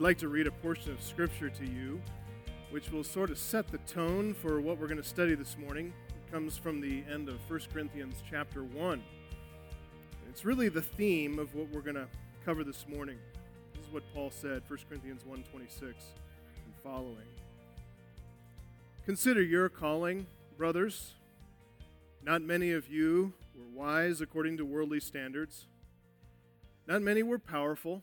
I'd like to read a portion of Scripture to you, which will sort of set the tone for what we're going to study this morning. It comes from the end of 1 Corinthians chapter 1. It's really the theme of what we're going to cover this morning. This is what Paul said, 1 Corinthians 1:26 and following. Consider your calling, brothers. Not many of you were wise according to worldly standards. Not many were powerful.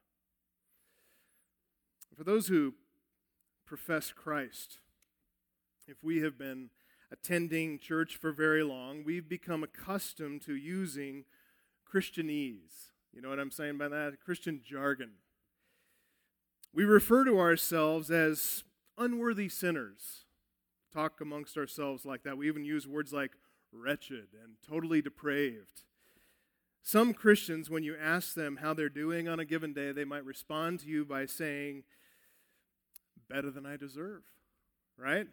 For those who profess Christ, if we have been attending church for very long, we've become accustomed to using Christianese. You know what I'm saying by that? Christian jargon. We refer to ourselves as unworthy sinners. Talk amongst ourselves like that. We even use words like wretched and totally depraved. Some Christians, when you ask them how they're doing on a given day, they might respond to you by saying, Better than I deserve, right?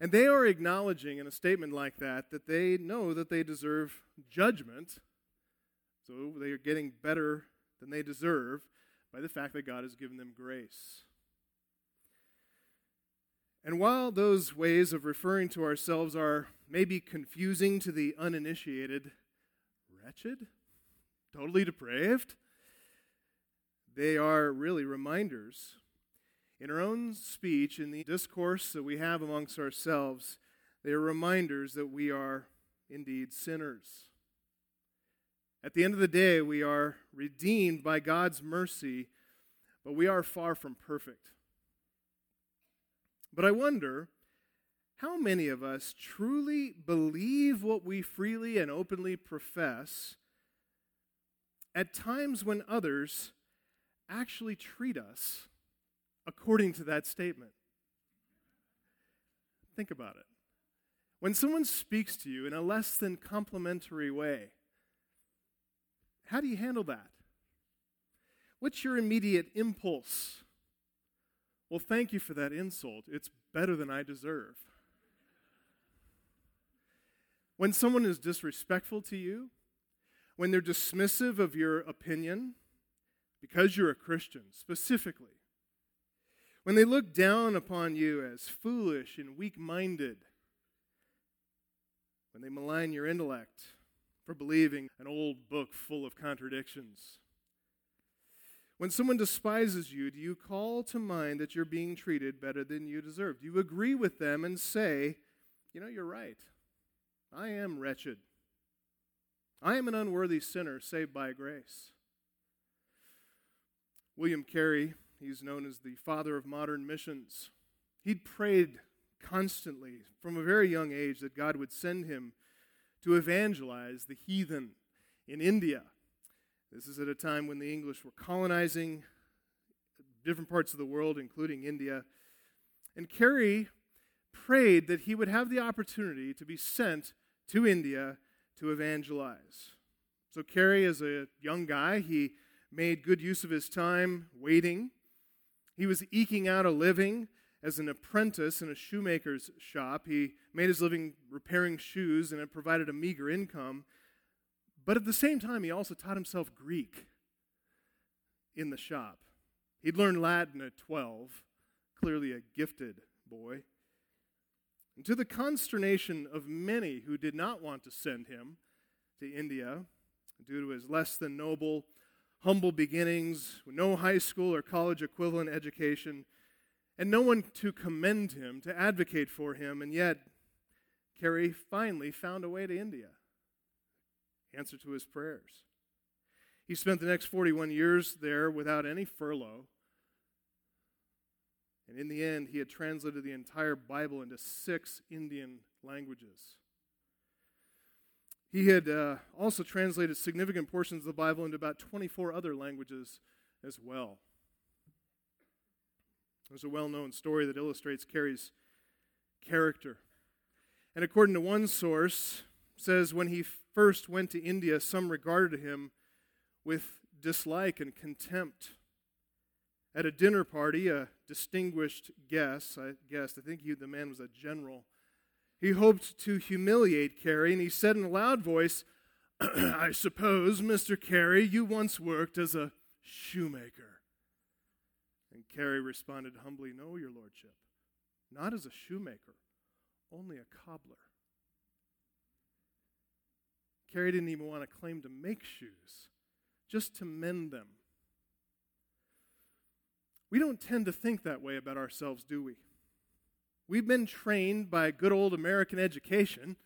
And they are acknowledging in a statement like that that they know that they deserve judgment. So they are getting better than they deserve by the fact that God has given them grace. And while those ways of referring to ourselves are maybe confusing to the uninitiated, wretched, totally depraved, they are really reminders in our own speech, in the discourse that we have amongst ourselves, they are reminders that we are indeed sinners. At the end of the day, we are redeemed by God's mercy, but we are far from perfect. But I wonder how many of us truly believe what we freely and openly profess at times when others actually treat us according to that statement. Think about it. When someone speaks to you in a less than complimentary way, how do you handle that? What's your immediate impulse? Well, thank you for that insult. It's better than I deserve. When someone is disrespectful to you, when they're dismissive of your opinion, because you're a Christian specifically, when they look down upon you as foolish and weak minded, when they malign your intellect for believing an old book full of contradictions. When someone despises you, do you call to mind that you're being treated better than you deserve? Do you agree with them and say, you know, you're right. I am wretched. I am an unworthy sinner saved by grace. William Carey He's known as the father of modern missions. He'd prayed constantly from a very young age that God would send him to evangelize the heathen in India. This is at a time when the English were colonizing different parts of the world, including India. And Carey prayed that he would have the opportunity to be sent to India to evangelize. So, Carey, as a young guy, he made good use of his time waiting he was eking out a living as an apprentice in a shoemaker's shop. He made his living repairing shoes and it provided a meager income. But at the same time, he also taught himself Greek in the shop. He'd learned Latin at 12, clearly a gifted boy. And to the consternation of many who did not want to send him to India due to his less than noble humble beginnings, no high school or college equivalent education, and no one to commend him, to advocate for him, and yet Carey finally found a way to India. Answer to his prayers. He spent the next 41 years there without any furlough. And in the end, he had translated the entire Bible into six Indian languages. He had uh, also translated significant portions of the Bible into about 24 other languages as well. There's a well known story that illustrates Carey's character. And according to one source, says when he first went to India, some regarded him with dislike and contempt. At a dinner party, a distinguished guest, I guessed, I think he, the man was a general, he hoped to humiliate Carey, and he said in a loud voice, I suppose, Mr. Carey, you once worked as a shoemaker. And Carey responded humbly, No, your lordship, not as a shoemaker, only a cobbler. Carey didn't even want to claim to make shoes, just to mend them. We don't tend to think that way about ourselves, do we? We've been trained by good old American education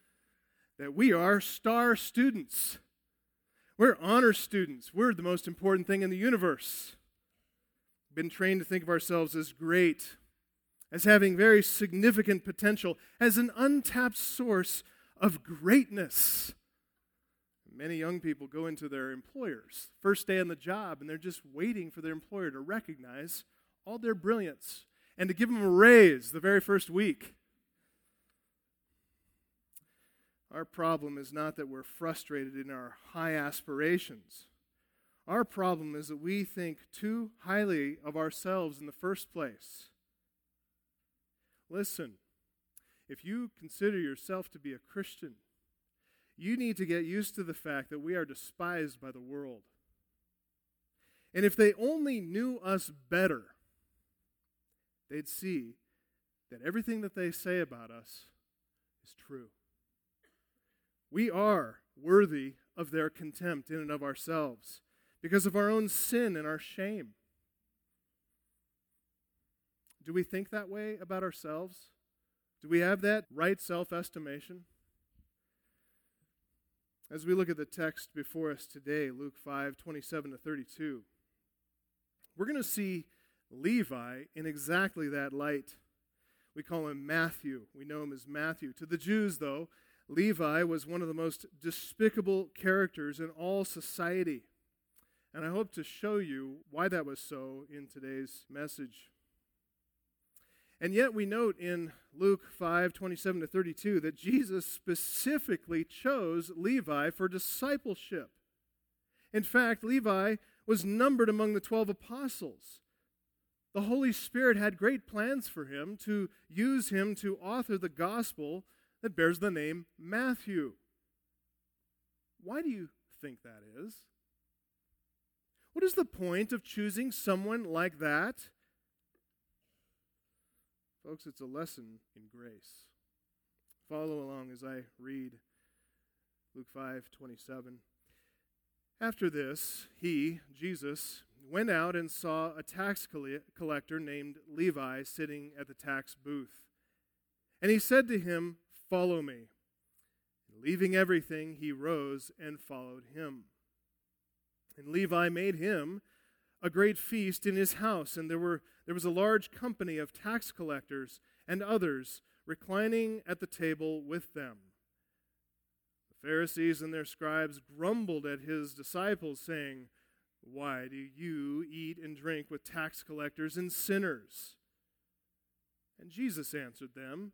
that we are star students. We're honor students. We're the most important thing in the universe. Been trained to think of ourselves as great, as having very significant potential, as an untapped source of greatness. Many young people go into their employers, first day on the job, and they're just waiting for their employer to recognize all their brilliance and to give them a raise the very first week. Our problem is not that we're frustrated in our high aspirations. Our problem is that we think too highly of ourselves in the first place. Listen, if you consider yourself to be a Christian, you need to get used to the fact that we are despised by the world. And if they only knew us better, they'd see that everything that they say about us is true. We are worthy of their contempt in and of ourselves because of our own sin and our shame. Do we think that way about ourselves? Do we have that right self estimation? As we look at the text before us today, Luke 5 27 to 32, we're going to see Levi in exactly that light. We call him Matthew. We know him as Matthew. To the Jews, though, Levi was one of the most despicable characters in all society. And I hope to show you why that was so in today's message. And yet we note in Luke 5 27 to 32 that Jesus specifically chose Levi for discipleship. In fact, Levi was numbered among the 12 apostles the Holy Spirit had great plans for him to use him to author the gospel that bears the name Matthew. Why do you think that is? What is the point of choosing someone like that? Folks, it's a lesson in grace. Follow along as I read Luke 5 27. After this, he, Jesus, went out and saw a tax collector named Levi sitting at the tax booth. And he said to him, Follow me. Leaving everything, he rose and followed him. And Levi made him a great feast in his house, and there, were, there was a large company of tax collectors and others reclining at the table with them. The Pharisees and their scribes grumbled at his disciples, saying, why do you eat and drink with tax collectors and sinners? And Jesus answered them,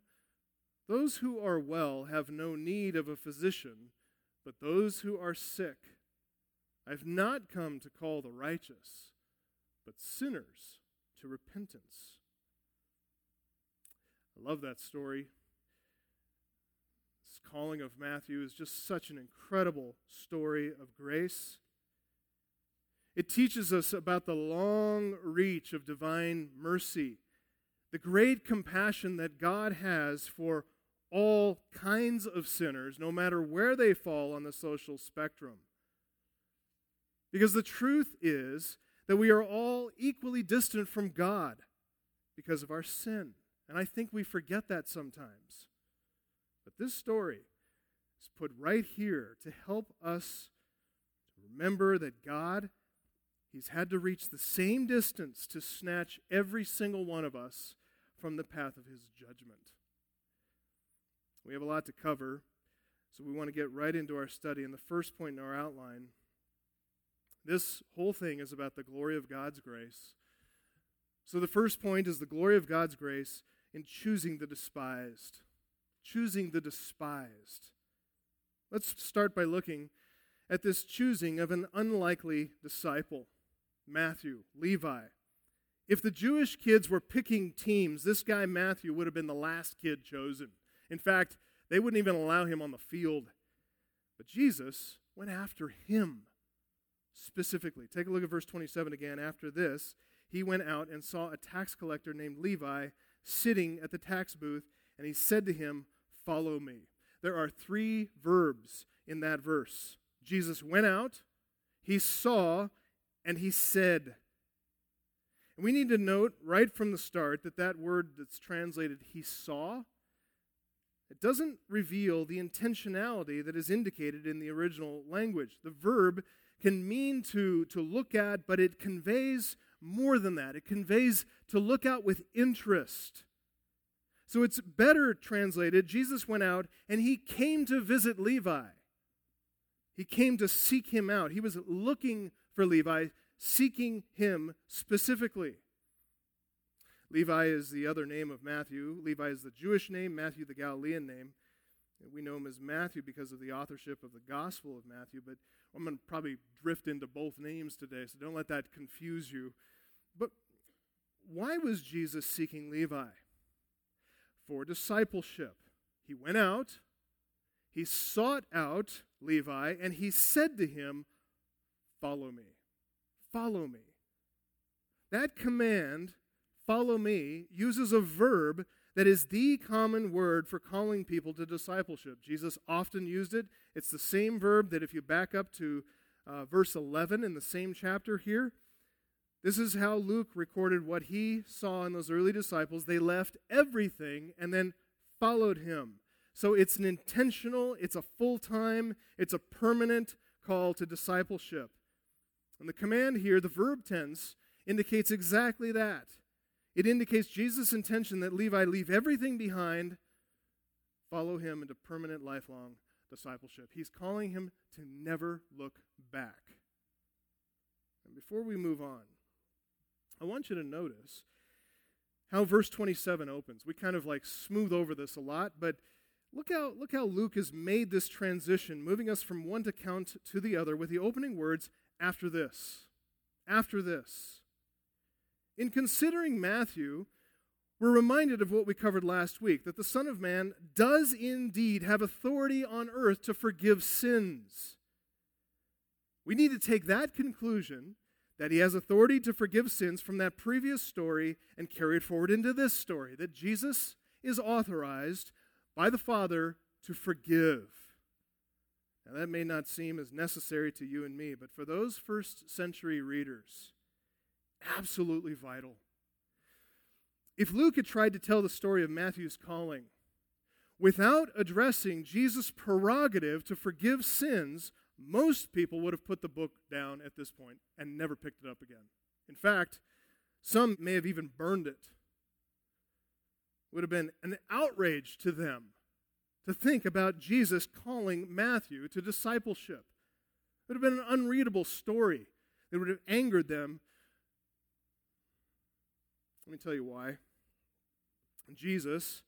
Those who are well have no need of a physician, but those who are sick. I have not come to call the righteous, but sinners to repentance. I love that story. This calling of Matthew is just such an incredible story of grace. It teaches us about the long reach of divine mercy, the great compassion that God has for all kinds of sinners, no matter where they fall on the social spectrum. Because the truth is that we are all equally distant from God because of our sin. And I think we forget that sometimes. But this story is put right here to help us remember that God He's had to reach the same distance to snatch every single one of us from the path of his judgment. We have a lot to cover. So we want to get right into our study. And the first point in our outline this whole thing is about the glory of God's grace. So the first point is the glory of God's grace in choosing the despised. Choosing the despised. Let's start by looking at this choosing of an unlikely disciple Matthew, Levi. If the Jewish kids were picking teams, this guy Matthew would have been the last kid chosen. In fact, they wouldn't even allow him on the field. But Jesus went after him specifically. Take a look at verse 27 again. After this, he went out and saw a tax collector named Levi sitting at the tax booth, and he said to him, Follow me. There are three verbs in that verse. Jesus went out, he saw, and he said. And we need to note right from the start that that word that's translated he saw it doesn't reveal the intentionality that is indicated in the original language. The verb can mean to, to look at, but it conveys more than that. It conveys to look out with interest. So it's better translated Jesus went out and he came to visit Levi. He came to seek him out. He was looking for Levi, seeking him specifically. Levi is the other name of Matthew. Levi is the Jewish name, Matthew the Galilean name. We know him as Matthew because of the authorship of the Gospel of Matthew, but I'm going to probably drift into both names today, so don't let that confuse you. But why was Jesus seeking Levi? For discipleship. He went out, he sought out Levi, and he said to him, Follow me. Follow me. That command follow me uses a verb that is the common word for calling people to discipleship. Jesus often used it. It's the same verb that if you back up to uh, verse 11 in the same chapter here, this is how Luke recorded what he saw in those early disciples. They left everything and then followed him. So it's an intentional, it's a full time, it's a permanent call to discipleship. And the command here, the verb tense, indicates exactly that. It indicates Jesus' intention that Levi leave everything behind, follow him into permanent, lifelong discipleship. He's calling him to never look back. And before we move on, I want you to notice how verse 27 opens. We kind of like smooth over this a lot, but look how, look how Luke has made this transition, moving us from one account to the other with the opening words after this. After this. In considering Matthew, we're reminded of what we covered last week that the Son of Man does indeed have authority on earth to forgive sins. We need to take that conclusion that he has authority to forgive sins from that previous story and carry it forward into this story that Jesus is authorized by the Father to forgive. Now, that may not seem as necessary to you and me, but for those first century readers, absolutely vital. If Luke had tried to tell the story of Matthew's calling without addressing Jesus' prerogative to forgive sins, most people would have put the book down at this point and never picked it up again. In fact, some may have even burned it. It would have been an outrage to them to think about Jesus calling Matthew to discipleship. It would have been an unreadable story. It would have angered them let me tell you why. Jesus,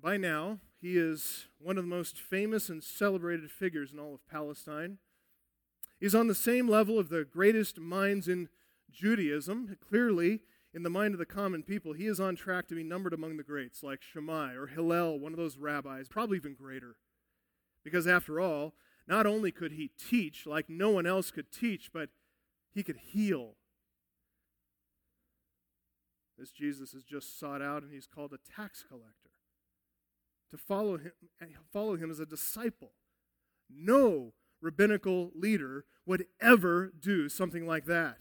by now, he is one of the most famous and celebrated figures in all of Palestine. He's on the same level of the greatest minds in Judaism. Clearly, in the mind of the common people, he is on track to be numbered among the greats, like Shammai or Hillel, one of those rabbis, probably even greater. Because after all, not only could he teach like no one else could teach, but he could heal this Jesus is just sought out and he's called a tax collector. To follow him, follow him as a disciple. No rabbinical leader would ever do something like that.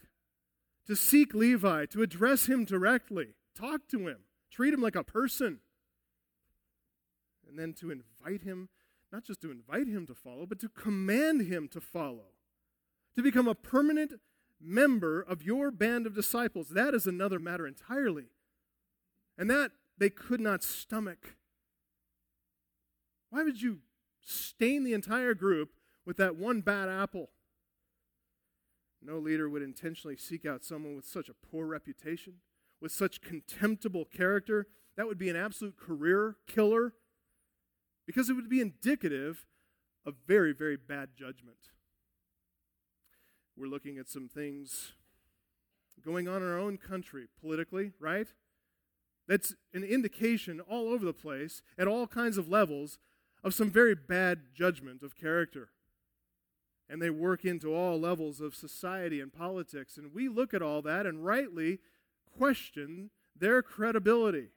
To seek Levi, to address him directly, talk to him, treat him like a person, and then to invite him, not just to invite him to follow, but to command him to follow, to become a permanent member of your band of disciples. That is another matter entirely. And that they could not stomach. Why would you stain the entire group with that one bad apple. No leader would intentionally seek out someone with such a poor reputation, with such contemptible character. That would be an absolute career killer because it would be indicative of very, very bad judgment. We're looking at some things going on in our own country politically, right? That's an indication all over the place, at all kinds of levels, of some very bad judgment of character. And they work into all levels of society and politics. And we look at all that and rightly question their credibility.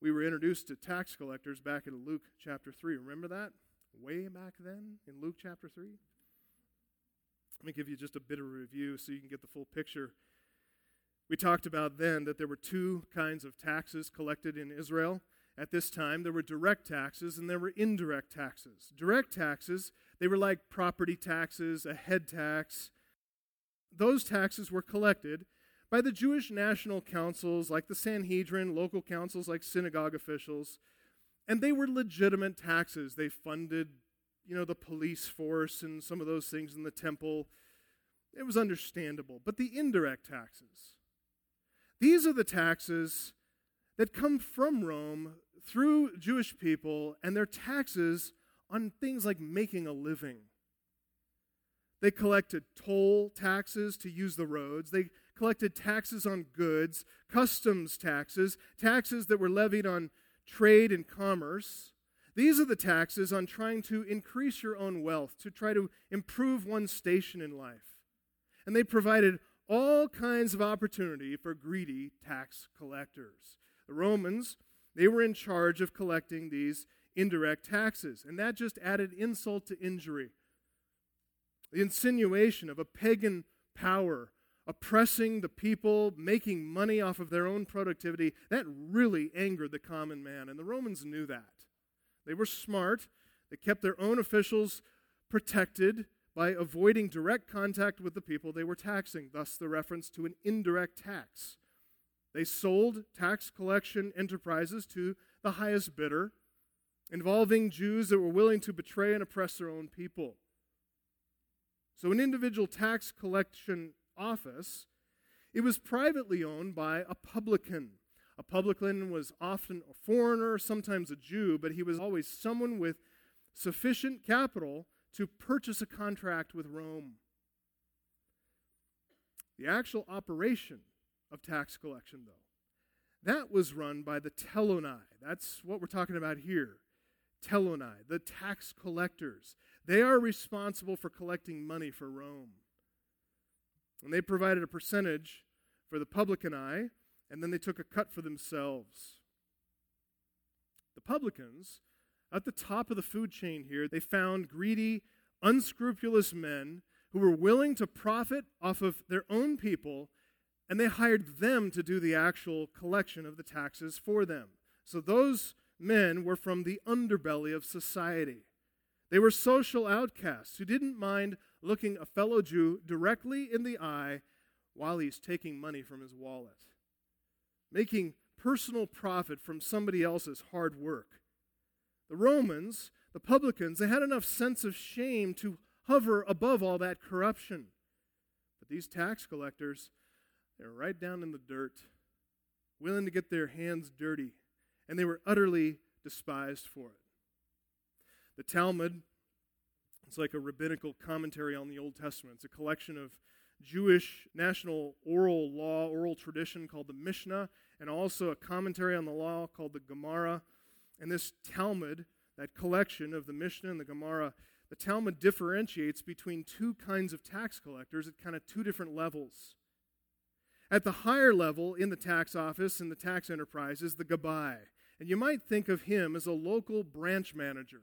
We were introduced to tax collectors back in Luke chapter 3. Remember that? Way back then in Luke chapter 3? Let me give you just a bit of a review so you can get the full picture. We talked about then that there were two kinds of taxes collected in Israel at this time. There were direct taxes and there were indirect taxes. Direct taxes, they were like property taxes, a head tax. Those taxes were collected by the Jewish national councils like the Sanhedrin, local councils like synagogue officials, and they were legitimate taxes. They funded you know, the police force and some of those things in the temple. It was understandable. But the indirect taxes, these are the taxes that come from Rome through Jewish people, and they're taxes on things like making a living. They collected toll taxes to use the roads. They collected taxes on goods, customs taxes, taxes that were levied on trade and commerce. These are the taxes on trying to increase your own wealth, to try to improve one's station in life. And they provided all kinds of opportunity for greedy tax collectors. The Romans, they were in charge of collecting these indirect taxes, and that just added insult to injury. The insinuation of a pagan power oppressing the people, making money off of their own productivity, that really angered the common man, and the Romans knew that. They were smart. They kept their own officials protected by avoiding direct contact with the people they were taxing, thus, the reference to an indirect tax. They sold tax collection enterprises to the highest bidder, involving Jews that were willing to betray and oppress their own people. So, an individual tax collection office, it was privately owned by a publican. A publican was often a foreigner, sometimes a Jew, but he was always someone with sufficient capital to purchase a contract with Rome. The actual operation of tax collection, though, that was run by the telonai. That's what we're talking about here. Telonai, the tax collectors. They are responsible for collecting money for Rome. And they provided a percentage for the publican, publicani, and then they took a cut for themselves. The publicans, at the top of the food chain here, they found greedy, unscrupulous men who were willing to profit off of their own people, and they hired them to do the actual collection of the taxes for them. So those men were from the underbelly of society. They were social outcasts who didn't mind looking a fellow Jew directly in the eye while he's taking money from his wallet making personal profit from somebody else's hard work. The Romans, the publicans, they had enough sense of shame to hover above all that corruption. But these tax collectors, they're right down in the dirt, willing to get their hands dirty, and they were utterly despised for it. The Talmud, it's like a rabbinical commentary on the Old Testament. It's a collection of Jewish national oral law, oral tradition called the Mishnah, and also a commentary on the law called the Gemara. And this Talmud, that collection of the Mishnah and the Gemara, the Talmud differentiates between two kinds of tax collectors at kind of two different levels. At the higher level in the tax office and the tax enterprise is the Gabai. And you might think of him as a local branch manager.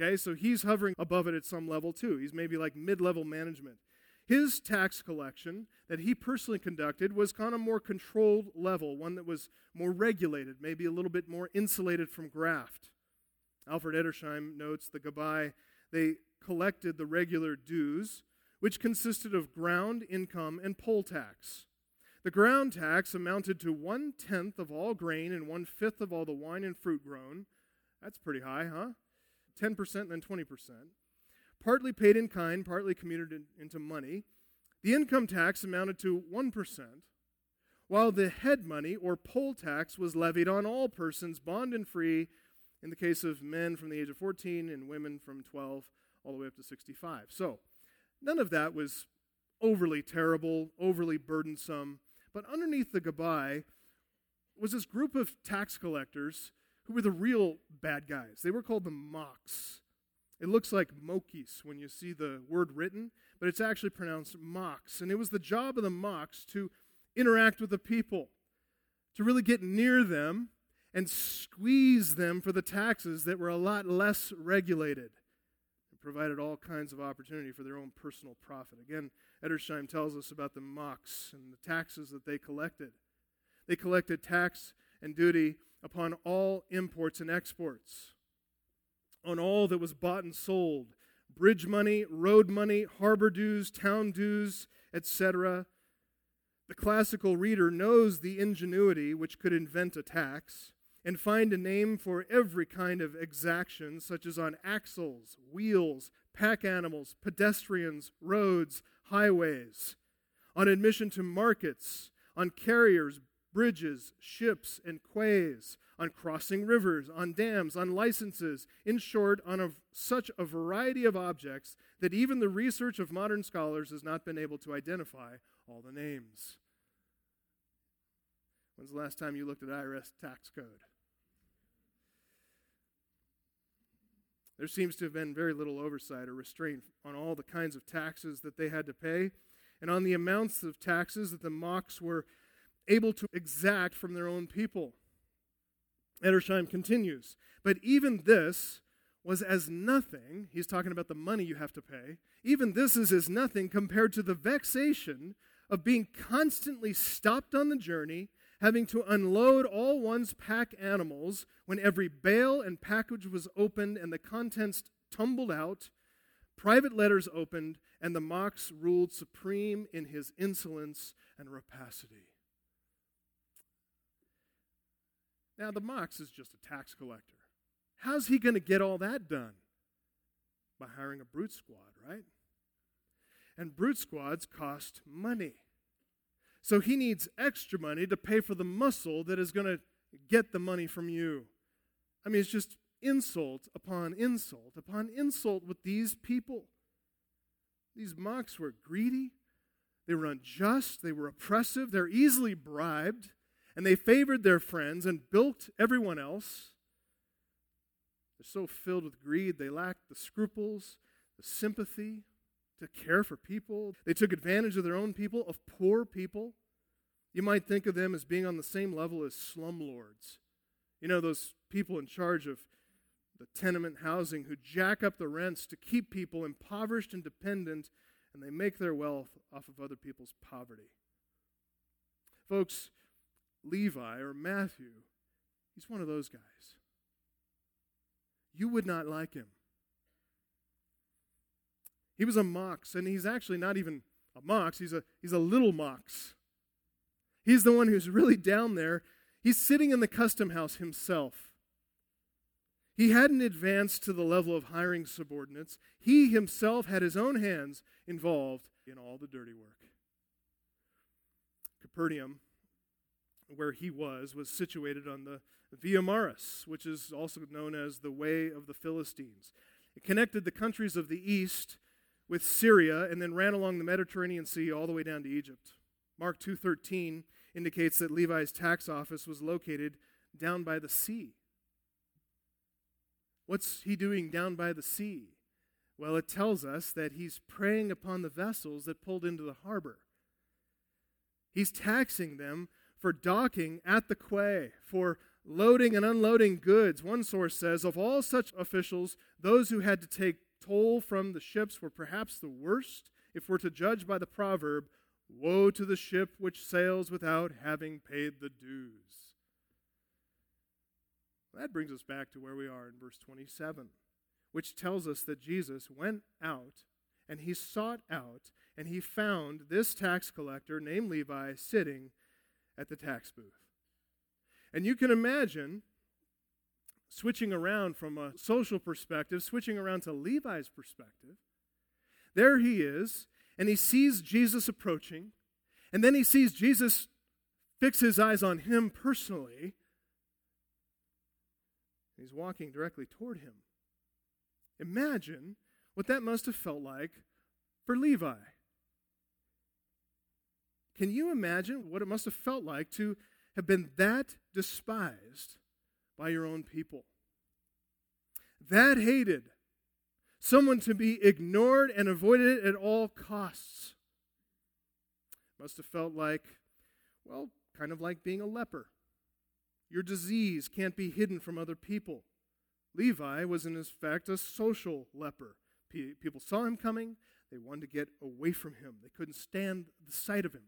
Okay, so he's hovering above it at some level too. He's maybe like mid level management. His tax collection that he personally conducted was kind of more controlled level, one that was more regulated, maybe a little bit more insulated from graft. Alfred Edersheim notes the Gabai, they collected the regular dues, which consisted of ground income and poll tax. The ground tax amounted to one tenth of all grain and one fifth of all the wine and fruit grown, That's pretty high, huh? 10%, and then 20%. Partly paid in kind, partly commuted into money. The income tax amounted to 1%, while the head money or poll tax was levied on all persons, bond and free, in the case of men from the age of 14 and women from 12 all the way up to 65. So, none of that was overly terrible, overly burdensome. But underneath the gabai was this group of tax collectors who were the real bad guys. They were called the mocks. It looks like mokis when you see the word written, but it's actually pronounced mocks. And it was the job of the mocks to interact with the people, to really get near them and squeeze them for the taxes that were a lot less regulated. It provided all kinds of opportunity for their own personal profit. Again, Edersheim tells us about the mocks and the taxes that they collected. They collected tax and duty upon all imports and exports, on all that was bought and sold bridge money, road money, harbor dues, town dues, etc. The classical reader knows the ingenuity which could invent a tax and find a name for every kind of exaction, such as on axles, wheels, pack animals, pedestrians, roads, highways, on admission to markets, on carriers, bridges, ships, and quays, on crossing rivers, on dams, on licenses, in short, on a, such a variety of objects that even the research of modern scholars has not been able to identify all the names. When's the last time you looked at IRS tax code? There seems to have been very little oversight or restraint on all the kinds of taxes that they had to pay and on the amounts of taxes that the mocks were able to exact from their own people. Edersheim continues, but even this was as nothing, he's talking about the money you have to pay, even this is as nothing compared to the vexation of being constantly stopped on the journey, having to unload all one's pack animals when every bale and package was opened and the contents tumbled out, private letters opened, and the mocks ruled supreme in his insolence and rapacity. Now, the Mox is just a tax collector. How's he going to get all that done? By hiring a brute squad, right? And brute squads cost money. So he needs extra money to pay for the muscle that is going to get the money from you. I mean, it's just insult upon insult upon insult with these people. These mocks were greedy, they were unjust, they were oppressive, they're easily bribed, and they favored their friends and bilked everyone else. They're so filled with greed, they lacked the scruples, the sympathy to care for people. They took advantage of their own people, of poor people. You might think of them as being on the same level as slumlords. You know, those people in charge of the tenement housing who jack up the rents to keep people impoverished and dependent, and they make their wealth off of other people's poverty. Folks, Levi or Matthew, he's one of those guys. You would not like him. He was a mox, and he's actually not even a mox, he's a, he's a little mox. He's the one who's really down there. He's sitting in the custom house himself. He hadn't advanced to the level of hiring subordinates. He himself had his own hands involved in all the dirty work. Capernaum where he was, was situated on the Via Maris, which is also known as the Way of the Philistines. It connected the countries of the east with Syria and then ran along the Mediterranean Sea all the way down to Egypt. Mark 2:13 indicates that Levi's tax office was located down by the sea. What's he doing down by the sea? Well, it tells us that he's preying upon the vessels that pulled into the harbor. He's taxing them for docking at the quay, for loading and unloading goods. One source says, of all such officials, those who had to take toll from the ships were perhaps the worst, if we're to judge by the proverb, Woe to the ship which sails without having paid the dues. That brings us back to where we are in verse 27, which tells us that Jesus went out and he sought out and he found this tax collector named Levi sitting at the tax booth. And you can imagine switching around from a social perspective, switching around to Levi's perspective. There he is, and he sees Jesus approaching, and then he sees Jesus fix his eyes on him personally. He's walking directly toward him. Imagine what that must have felt like for Levi. Can you imagine what it must have felt like to have been that despised by your own people? That hated, someone to be ignored and avoided at all costs. Must have felt like, well, kind of like being a leper. Your disease can't be hidden from other people. Levi was, in fact, a social leper. People saw him coming, they wanted to get away from him, they couldn't stand the sight of him.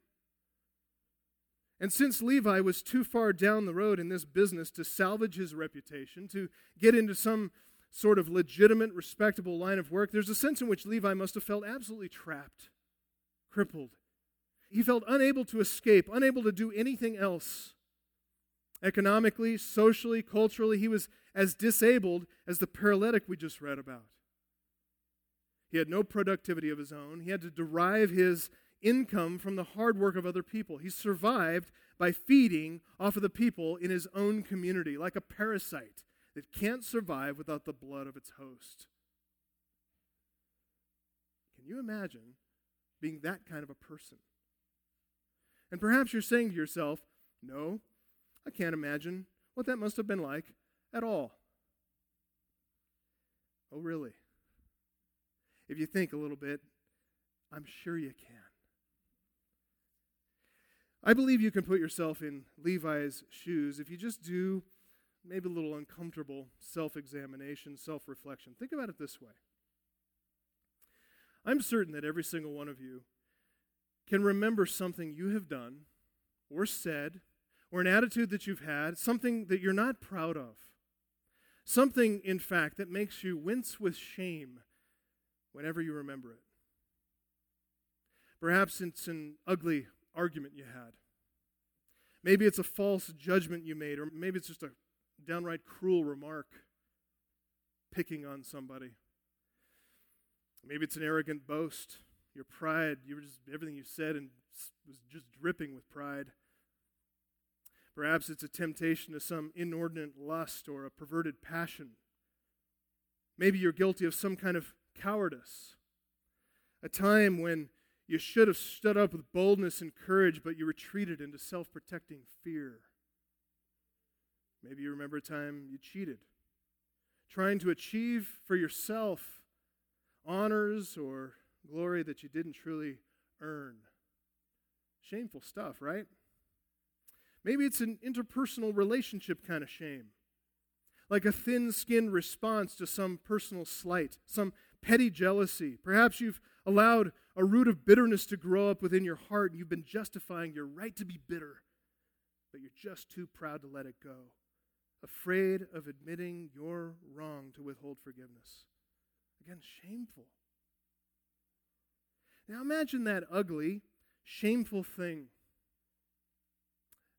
And since Levi was too far down the road in this business to salvage his reputation, to get into some sort of legitimate, respectable line of work, there's a sense in which Levi must have felt absolutely trapped, crippled. He felt unable to escape, unable to do anything else. Economically, socially, culturally, he was as disabled as the paralytic we just read about. He had no productivity of his own. He had to derive his income from the hard work of other people. He survived by feeding off of the people in his own community, like a parasite that can't survive without the blood of its host. Can you imagine being that kind of a person? And perhaps you're saying to yourself, no, I can't imagine what that must have been like at all. Oh, really? If you think a little bit, I'm sure you can. I believe you can put yourself in Levi's shoes if you just do maybe a little uncomfortable self examination, self reflection. Think about it this way I'm certain that every single one of you can remember something you have done or said or an attitude that you've had, something that you're not proud of. Something, in fact, that makes you wince with shame whenever you remember it. Perhaps it's an ugly argument you had. Maybe it's a false judgment you made, or maybe it's just a downright cruel remark picking on somebody. Maybe it's an arrogant boast. Your pride, you were just everything you said and was just dripping with pride. Perhaps it's a temptation to some inordinate lust or a perverted passion. Maybe you're guilty of some kind of cowardice. A time when you should have stood up with boldness and courage, but you retreated into self protecting fear. Maybe you remember a time you cheated, trying to achieve for yourself honors or glory that you didn't truly earn. Shameful stuff, right? Maybe it's an interpersonal relationship kind of shame, like a thin skinned response to some personal slight, some petty jealousy. Perhaps you've allowed a root of bitterness to grow up within your heart and you've been justifying your right to be bitter, but you're just too proud to let it go, afraid of admitting you're wrong to withhold forgiveness. Again, shameful. Now imagine that ugly, shameful thing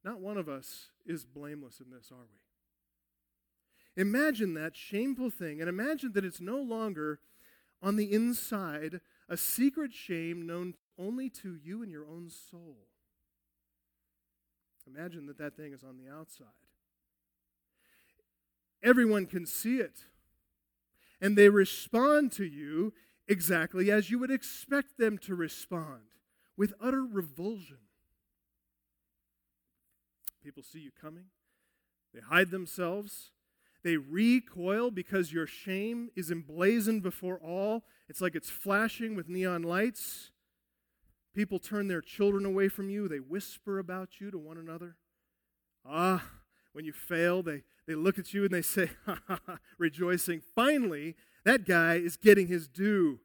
not one of us is blameless in this, are we? Imagine that shameful thing, and imagine that it's no longer on the inside a secret shame known only to you and your own soul. Imagine that that thing is on the outside. Everyone can see it, and they respond to you exactly as you would expect them to respond with utter revulsion. People see you coming, they hide themselves. They recoil because your shame is emblazoned before all. It's like it's flashing with neon lights. People turn their children away from you. They whisper about you to one another. Ah, when you fail, they, they look at you and they say, ha ha ha, rejoicing. Finally, that guy is getting his due.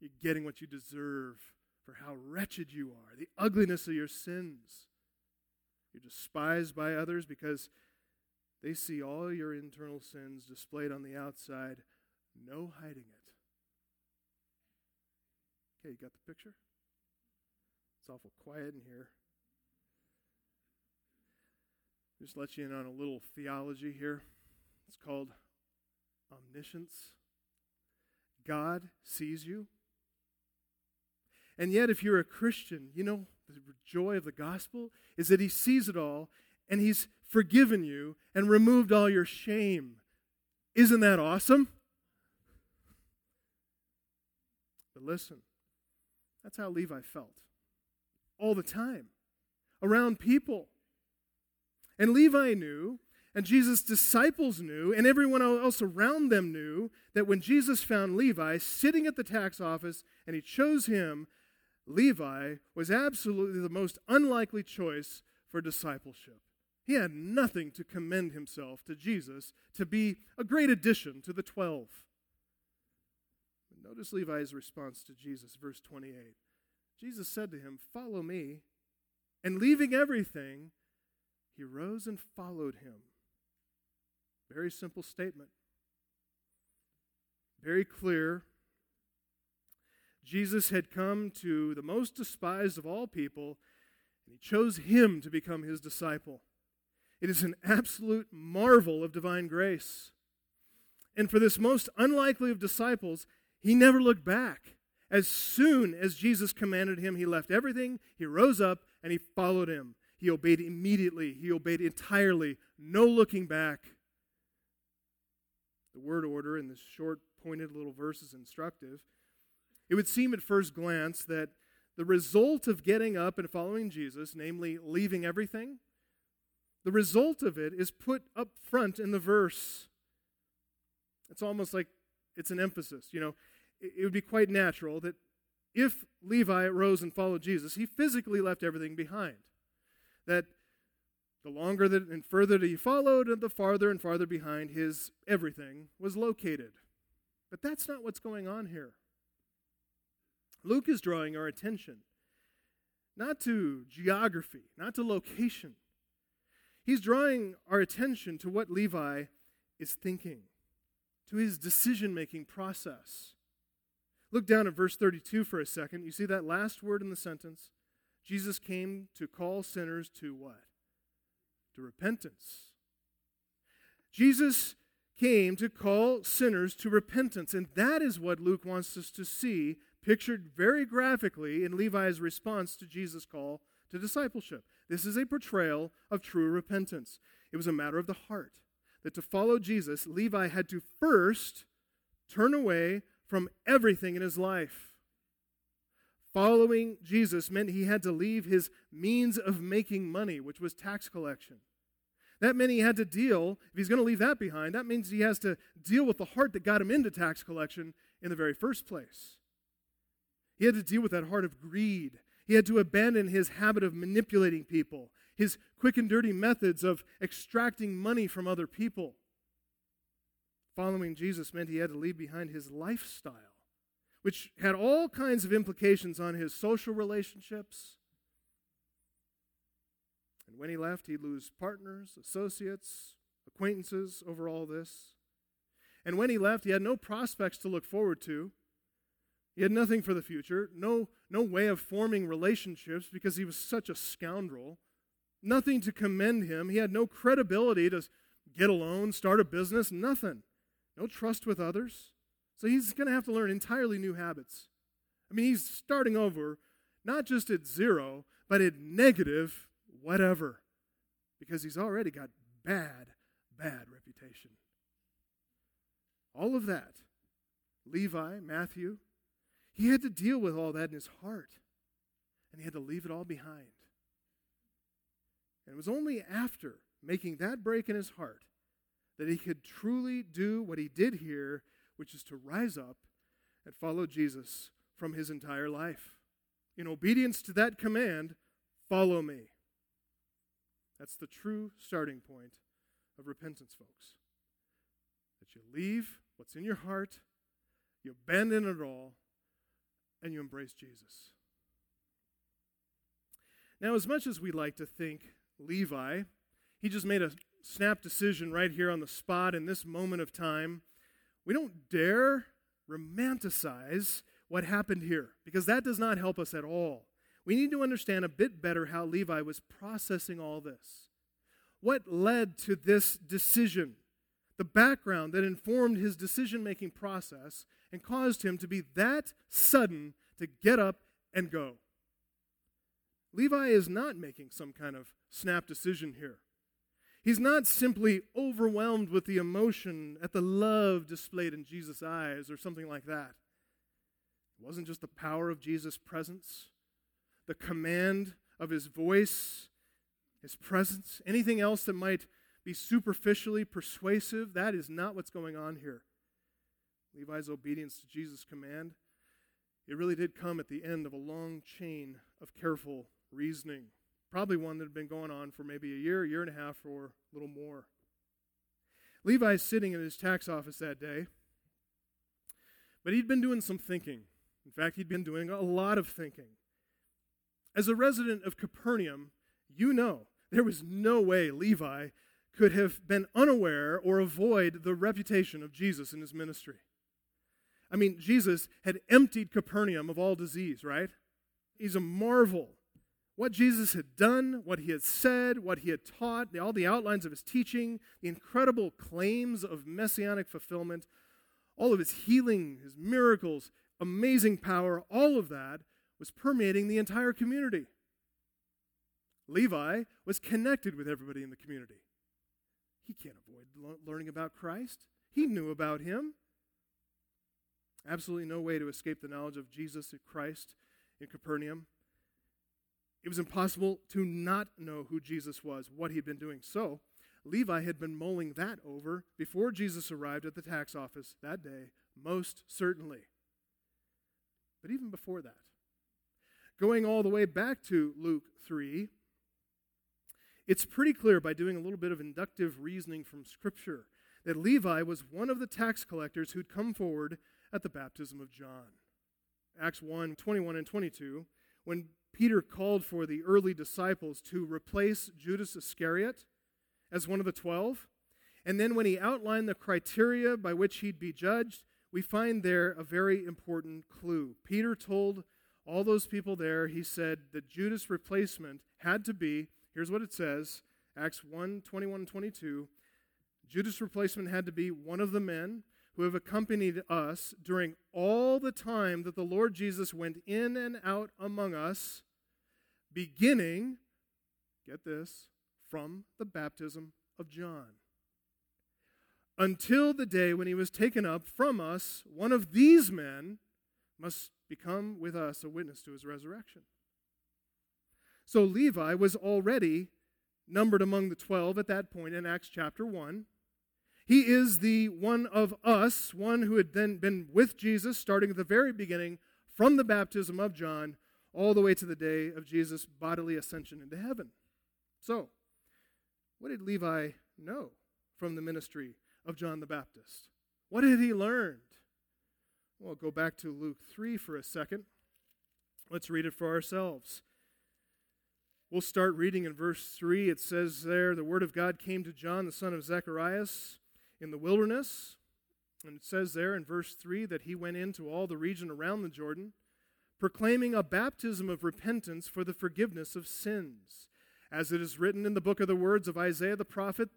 You're getting what you deserve for how wretched you are, the ugliness of your sins. You're despised by others because they see all your internal sins displayed on the outside, no hiding it. Okay, you got the picture? It's awful quiet in here. Just let you in on a little theology here. It's called omniscience. God sees you. And yet, if you're a Christian, you know, the joy of the gospel is that He sees it all and He's forgiven you and removed all your shame. Isn't that awesome? But listen, that's how Levi felt all the time around people. And Levi knew, and Jesus' disciples knew, and everyone else around them knew that when Jesus found Levi sitting at the tax office and he chose him, Levi was absolutely the most unlikely choice for discipleship. He had nothing to commend himself to Jesus to be a great addition to the twelve. Notice Levi's response to Jesus, verse 28. Jesus said to him, Follow me. And leaving everything, he rose and followed him. Very simple statement. Very clear. Jesus had come to the most despised of all people, and he chose him to become his disciple. It is an absolute marvel of divine grace. And for this most unlikely of disciples, he never looked back. As soon as Jesus commanded him, he left everything, he rose up, and he followed him. He obeyed immediately, he obeyed entirely, no looking back. The word order in this short, pointed little verse is instructive. It would seem at first glance that the result of getting up and following Jesus, namely leaving everything, the result of it is put up front in the verse. It's almost like it's an emphasis. You know, it would be quite natural that if Levi rose and followed Jesus, he physically left everything behind. That the longer that and further that he followed, the farther and farther behind his everything was located. But that's not what's going on here. Luke is drawing our attention not to geography, not to location, He's drawing our attention to what Levi is thinking, to his decision making process. Look down at verse 32 for a second. You see that last word in the sentence? Jesus came to call sinners to what? To repentance. Jesus came to call sinners to repentance, and that is what Luke wants us to see pictured very graphically in Levi's response to Jesus' call to discipleship. This is a portrayal of true repentance. It was a matter of the heart. That to follow Jesus, Levi had to first turn away from everything in his life. Following Jesus meant he had to leave his means of making money, which was tax collection. That meant he had to deal, if he's going to leave that behind, that means he has to deal with the heart that got him into tax collection in the very first place. He had to deal with that heart of greed he had to abandon his habit of manipulating people, his quick and dirty methods of extracting money from other people. Following Jesus meant he had to leave behind his lifestyle, which had all kinds of implications on his social relationships. And when he left, he'd lose partners, associates, acquaintances over all this. And when he left, he had no prospects to look forward to. He had nothing for the future, no, no way of forming relationships because he was such a scoundrel. Nothing to commend him. He had no credibility to get a loan, start a business, nothing. No trust with others. So he's going to have to learn entirely new habits. I mean, he's starting over, not just at zero, but at negative whatever, because he's already got bad, bad reputation. All of that, Levi, Matthew, he had to deal with all that in his heart, and he had to leave it all behind. And it was only after making that break in his heart that he could truly do what he did here, which is to rise up and follow Jesus from his entire life. In obedience to that command, follow me. That's the true starting point of repentance, folks. That you leave what's in your heart, you abandon it all, and you embrace Jesus. Now, as much as we like to think Levi, he just made a snap decision right here on the spot in this moment of time, we don't dare romanticize what happened here because that does not help us at all. We need to understand a bit better how Levi was processing all this. What led to this decision the background that informed his decision making process and caused him to be that sudden to get up and go. Levi is not making some kind of snap decision here. He's not simply overwhelmed with the emotion at the love displayed in Jesus' eyes or something like that. It wasn't just the power of Jesus' presence, the command of his voice, his presence, anything else that might be superficially persuasive. That is not what's going on here. Levi's obedience to Jesus' command, it really did come at the end of a long chain of careful reasoning. Probably one that had been going on for maybe a year, year and a half, or a little more. Levi's sitting in his tax office that day, but he'd been doing some thinking. In fact, he'd been doing a lot of thinking. As a resident of Capernaum, you know there was no way Levi could have been unaware or avoid the reputation of Jesus in his ministry. I mean, Jesus had emptied Capernaum of all disease, right? He's a marvel. What Jesus had done, what he had said, what he had taught, all the outlines of his teaching, the incredible claims of messianic fulfillment, all of his healing, his miracles, amazing power, all of that was permeating the entire community. Levi was connected with everybody in the community. He can't avoid learning about Christ. He knew about him. Absolutely no way to escape the knowledge of Jesus Christ in Capernaum. It was impossible to not know who Jesus was, what he'd been doing. So, Levi had been mulling that over before Jesus arrived at the tax office that day, most certainly. But even before that, going all the way back to Luke 3, it's pretty clear by doing a little bit of inductive reasoning from Scripture that Levi was one of the tax collectors who'd come forward at the baptism of John. Acts 1 21 and 22, when Peter called for the early disciples to replace Judas Iscariot as one of the twelve, and then when he outlined the criteria by which he'd be judged, we find there a very important clue. Peter told all those people there, he said that Judas' replacement had to be Here's what it says Acts 1 21 and 22. Judas' replacement had to be one of the men who have accompanied us during all the time that the Lord Jesus went in and out among us, beginning, get this, from the baptism of John. Until the day when he was taken up from us, one of these men must become with us a witness to his resurrection. So Levi was already numbered among the 12 at that point in Acts chapter 1. He is the one of us, one who had then been with Jesus starting at the very beginning from the baptism of John all the way to the day of Jesus' bodily ascension into heaven. So, what did Levi know from the ministry of John the Baptist? What had he learned? Well, go back to Luke 3 for a second. Let's read it for ourselves. We'll start reading in verse 3. It says there, The word of God came to John, the son of Zacharias, in the wilderness. And it says there in verse 3 that he went into all the region around the Jordan, proclaiming a baptism of repentance for the forgiveness of sins. As it is written in the book of the words of Isaiah the prophet,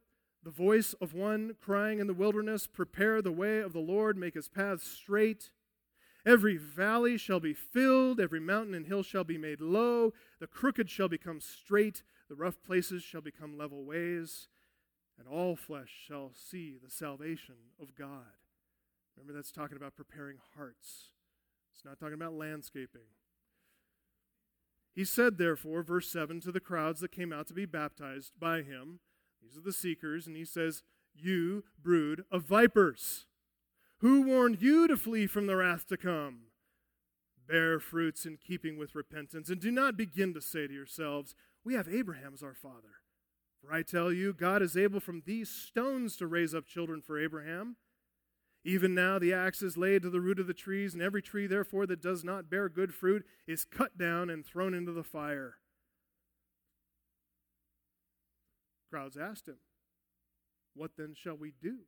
the voice of one crying in the wilderness, Prepare the way of the Lord, make his paths straight. Every valley shall be filled, every mountain and hill shall be made low, the crooked shall become straight, the rough places shall become level ways, and all flesh shall see the salvation of God. Remember, that's talking about preparing hearts, it's not talking about landscaping. He said, therefore, verse 7, to the crowds that came out to be baptized by him, these are the seekers, and he says, You brood of vipers. Who warned you to flee from the wrath to come? Bear fruits in keeping with repentance, and do not begin to say to yourselves, We have Abraham as our father. For I tell you, God is able from these stones to raise up children for Abraham. Even now the axe is laid to the root of the trees, and every tree, therefore, that does not bear good fruit is cut down and thrown into the fire. Crowds asked him, What then shall we do?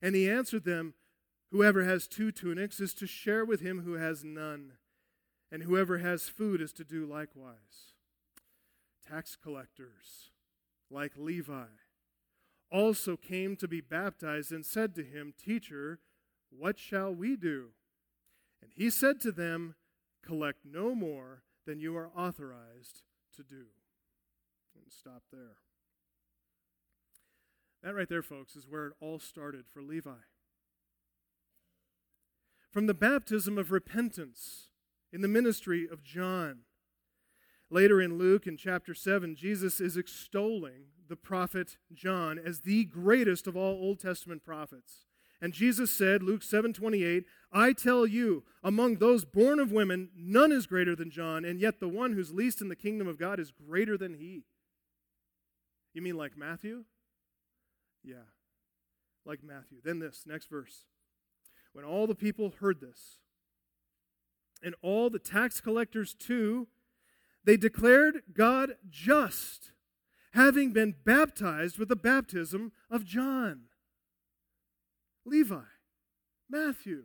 And he answered them, Whoever has two tunics is to share with him who has none, and whoever has food is to do likewise. Tax collectors, like Levi, also came to be baptized and said to him, Teacher, what shall we do? And he said to them, Collect no more than you are authorized to do. And stop there. That right there, folks, is where it all started for Levi. From the baptism of repentance in the ministry of John. Later in Luke, in chapter 7, Jesus is extolling the prophet John as the greatest of all Old Testament prophets. And Jesus said, Luke 7:28, "I tell you, among those born of women, none is greater than John, and yet the one who's least in the kingdom of God is greater than he." You mean like Matthew? Yeah. Like Matthew. Then this, next verse. When all the people heard this, and all the tax collectors too, they declared God just, having been baptized with the baptism of John. Levi, Matthew,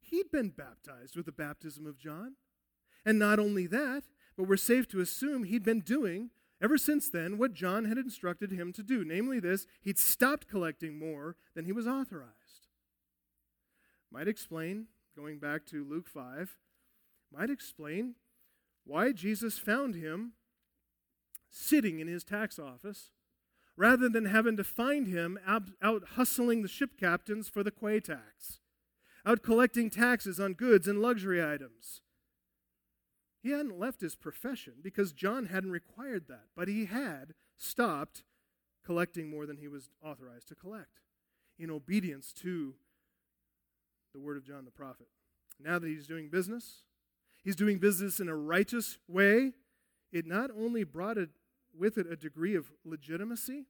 he'd been baptized with the baptism of John. And not only that, but we're safe to assume he'd been doing, ever since then, what John had instructed him to do. Namely, this he'd stopped collecting more than he was authorized. Might explain, going back to Luke 5, might explain why Jesus found him sitting in his tax office rather than having to find him out, hustling the ship captains for the quay tax, out collecting taxes on goods and luxury items. He hadn't left his profession because John hadn't required that, but he had stopped collecting more than he was authorized to collect in obedience to the word of John the prophet. Now that he's doing business, he's doing business in a righteous way. It not only brought with it a degree of legitimacy,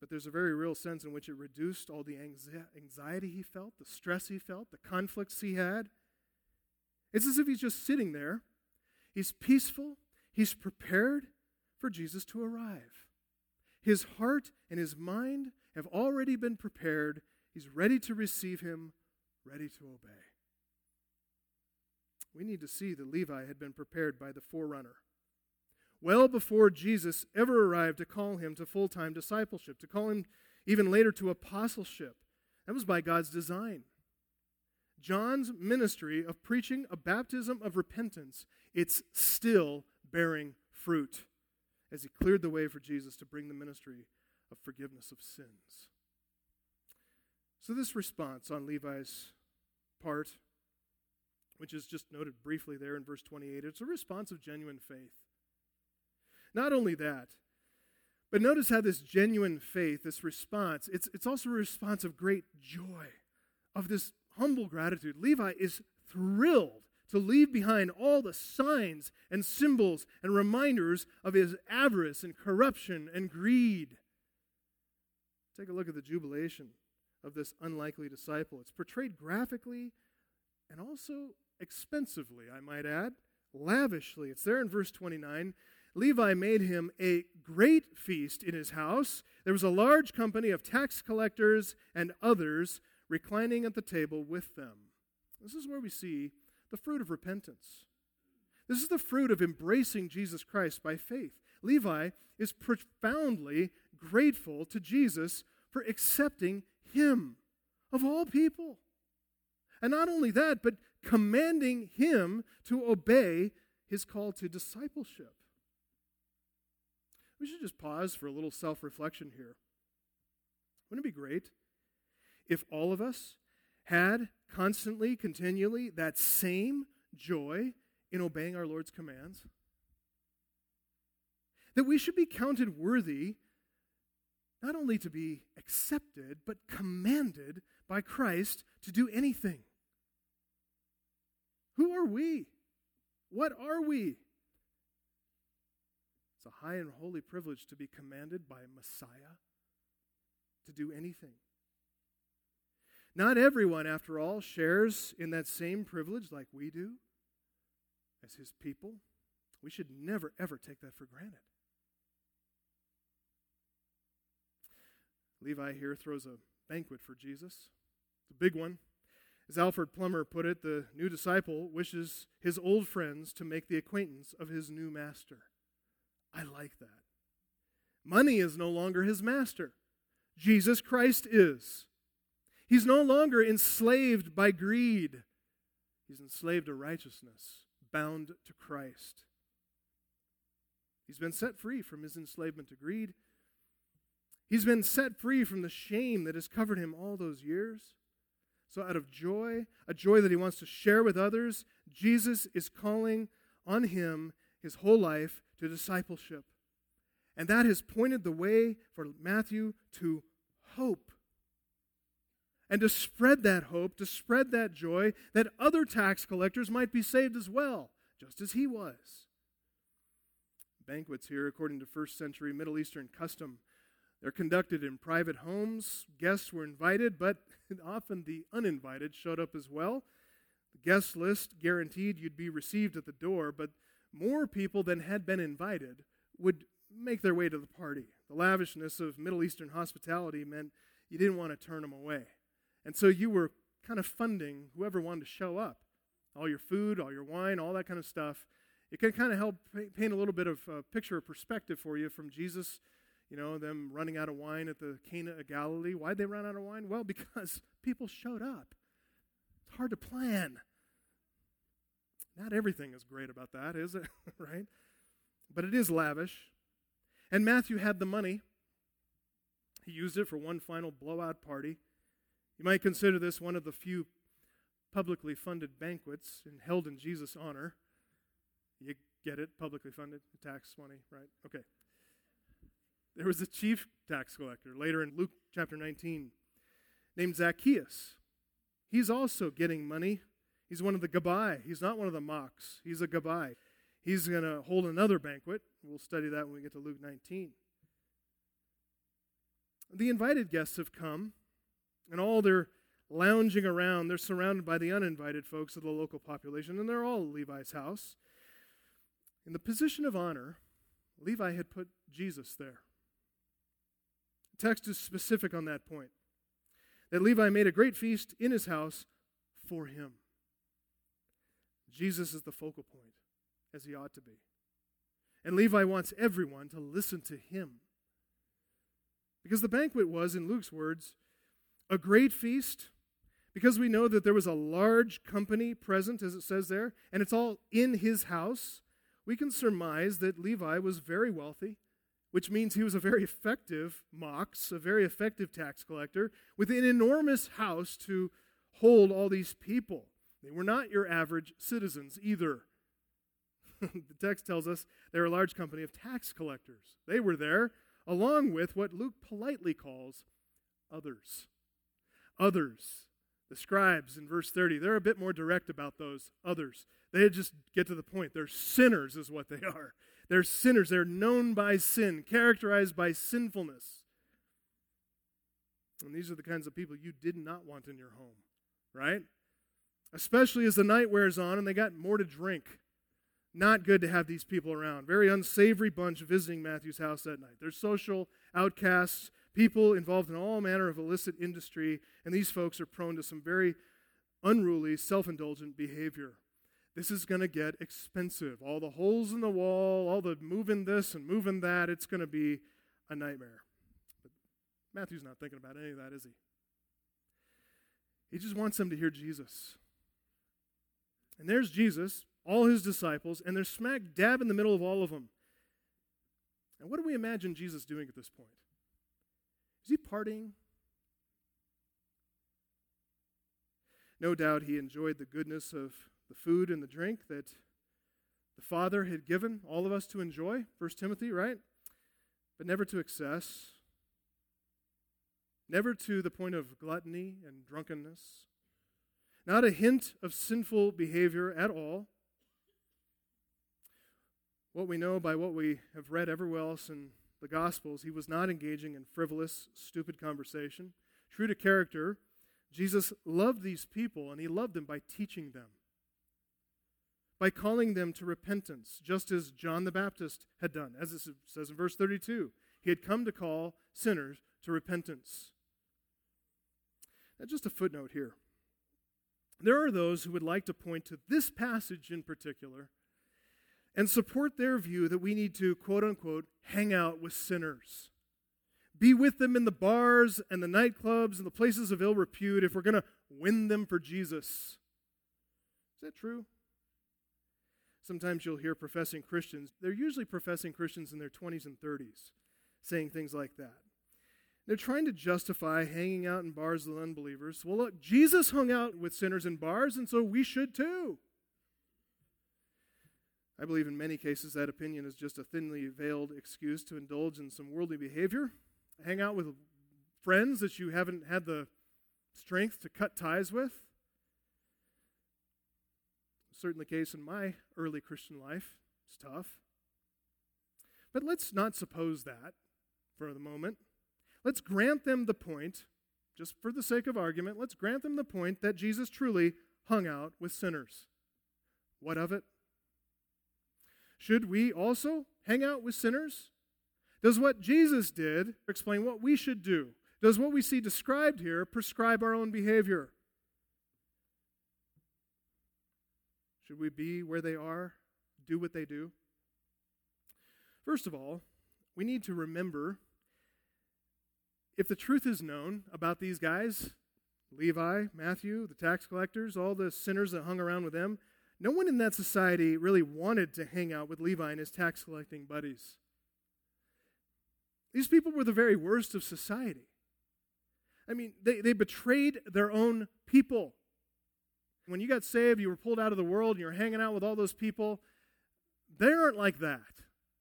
but there's a very real sense in which it reduced all the anxiety he felt, the stress he felt, the conflicts he had. It's as if he's just sitting there. He's peaceful, he's prepared for Jesus to arrive. His heart and his mind have already been prepared. He's ready to receive him, ready to obey. We need to see that Levi had been prepared by the forerunner well before Jesus ever arrived to call him to full time discipleship, to call him even later to apostleship. That was by God's design. John's ministry of preaching a baptism of repentance, it's still bearing fruit as he cleared the way for Jesus to bring the ministry of forgiveness of sins. So, this response on Levi's part, which is just noted briefly there in verse 28, it's a response of genuine faith. Not only that, but notice how this genuine faith, this response, it's, it's also a response of great joy, of this humble gratitude. Levi is thrilled to leave behind all the signs and symbols and reminders of his avarice and corruption and greed. Take a look at the jubilation of this unlikely disciple. It's portrayed graphically and also expensively, I might add, lavishly. It's there in verse 29. Levi made him a great feast in his house. There was a large company of tax collectors and others reclining at the table with them. This is where we see the fruit of repentance. This is the fruit of embracing Jesus Christ by faith. Levi is profoundly grateful to Jesus for accepting him, of all people. And not only that, but commanding him to obey his call to discipleship. We should just pause for a little self reflection here. Wouldn't it be great if all of us had constantly, continually that same joy in obeying our Lord's commands? That we should be counted worthy not only to be accepted, but commanded by Christ to do anything. Who are we? What are we? It's a high and holy privilege to be commanded by Messiah to do anything. Not everyone, after all, shares in that same privilege like we do as his people. We should never, ever take that for granted. Levi here throws a banquet for Jesus. It's a big one. As Alfred Plummer put it, the new disciple wishes his old friends to make the acquaintance of his new master. I like that. Money is no longer his master. Jesus Christ is. He's no longer enslaved by greed. He's enslaved to righteousness, bound to Christ. He's been set free from his enslavement to greed. He's been set free from the shame that has covered him all those years. So, out of joy, a joy that he wants to share with others, Jesus is calling on him his whole life to discipleship. And that has pointed the way for Matthew to hope. And to spread that hope, to spread that joy, that other tax collectors might be saved as well, just as he was. Banquets here, according to first century Middle Eastern custom, they're conducted in private homes. Guests were invited, but often the uninvited showed up as well. The guest list guaranteed you'd be received at the door, but more people than had been invited would make their way to the party. The lavishness of Middle Eastern hospitality meant you didn't want to turn them away. And so you were kind of funding whoever wanted to show up. All your food, all your wine, all that kind of stuff. It can kind of help paint a little bit of a picture of perspective for you from Jesus, you know, them running out of wine at the Cana of Galilee. Why'd they run out of wine? Well, because people showed up. It's hard to plan. Not everything is great about that, is it? right? But it is lavish. And Matthew had the money. He used it for one final blowout party. You might consider this one of the few publicly funded banquets held in Jesus' honor. You get it? Publicly funded, tax money, right? Okay. There was a chief tax collector later in Luke chapter 19 named Zacchaeus. He's also getting money. He's one of the Gabai. He's not one of the mocks. He's a Gabai. He's going to hold another banquet. We'll study that when we get to Luke 19. The invited guests have come, and all they're lounging around. They're surrounded by the uninvited folks of the local population, and they're all Levi's house. In the position of honor, Levi had put Jesus there. Text is specific on that point that Levi made a great feast in his house for him. Jesus is the focal point as he ought to be. And Levi wants everyone to listen to him. Because the banquet was, in Luke's words, a great feast, because we know that there was a large company present, as it says there, and it's all in his house, we can surmise that Levi was very wealthy, which means he was a very effective mox, a very effective tax collector, with an enormous house to hold all these people. They were not your average citizens either. the text tells us they're a large company of tax collectors. They were there along with what Luke politely calls others. Others. The scribes in verse 30, they're a bit more direct about those others. They just get to the point. They're sinners, is what they are. They're sinners. They're known by sin, characterized by sinfulness. And these are the kinds of people you did not want in your home, right? Especially as the night wears on and they got more to drink. Not good to have these people around. Very unsavory bunch visiting Matthew's house that night. They're social outcasts, people involved in all manner of illicit industry, and these folks are prone to some very unruly, self indulgent behavior. This is going to get expensive. All the holes in the wall, all the moving this and moving that, it's going to be a nightmare. But Matthew's not thinking about any of that, is he? He just wants them to hear Jesus. And there's Jesus all his disciples, and they're smack dab in the middle of all of them. And what do we imagine Jesus doing at this point? Is he partying? No doubt he enjoyed the goodness of the food and the drink that the Father had given all of us to enjoy, 1 Timothy, right? But never to excess, never to the point of gluttony and drunkenness, not a hint of sinful behavior at all what we know by what we have read everywhere else in the Gospels, he was not engaging in frivolous, stupid conversation. True to character, Jesus loved these people, and he loved them by teaching them, by calling them to repentance, just as John the Baptist had done. As it says in verse 32, he had come to call sinners to repentance. Now, just a footnote here. There are those who would like to point to this passage in particular and support their view that we need to, quote unquote, hang out with sinners. Be with them in the bars and the nightclubs and the places of ill repute if we're going to win them for Jesus. Is that true? Sometimes you'll hear professing Christians, they're usually professing Christians in their 20s and 30s, saying things like that. They're trying to justify hanging out in bars with unbelievers. Well, look, Jesus hung out with sinners in bars, and so we should too. I believe in many cases that opinion is just a thinly veiled excuse to indulge in some worldly behavior. Hang out with friends that you haven't had the strength to cut ties with. Certainly the case in my early Christian life. It's tough. But let's not suppose that for the moment. Let's grant them the point, just for the sake of argument, let's grant them the point that Jesus truly hung out with sinners. What of it? Should we also hang out with sinners? Does what Jesus did explain what we should do? Does what we see described here prescribe our own behavior? Should we be where they are, do what they do? First of all, we need to remember if the truth is known about these guys, Levi, Matthew, the tax collectors, all the sinners that hung around with them, no one in that society really wanted to hang out with Levi and his tax collecting buddies. These people were the very worst of society. I mean, they, they betrayed their own people. When you got saved, you were pulled out of the world, and you're hanging out with all those people. They aren't like that.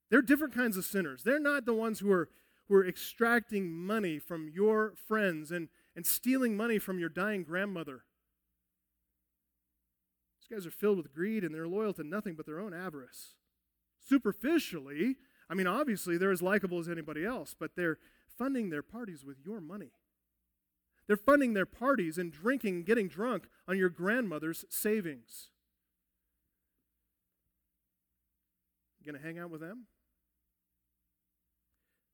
They're different kinds of sinners. They're not the ones who are who are extracting money from your friends and, and stealing money from your dying grandmother. These guys are filled with greed and they're loyal to nothing but their own avarice. Superficially, I mean, obviously, they're as likable as anybody else, but they're funding their parties with your money. They're funding their parties and drinking getting drunk on your grandmother's savings. You going to hang out with them?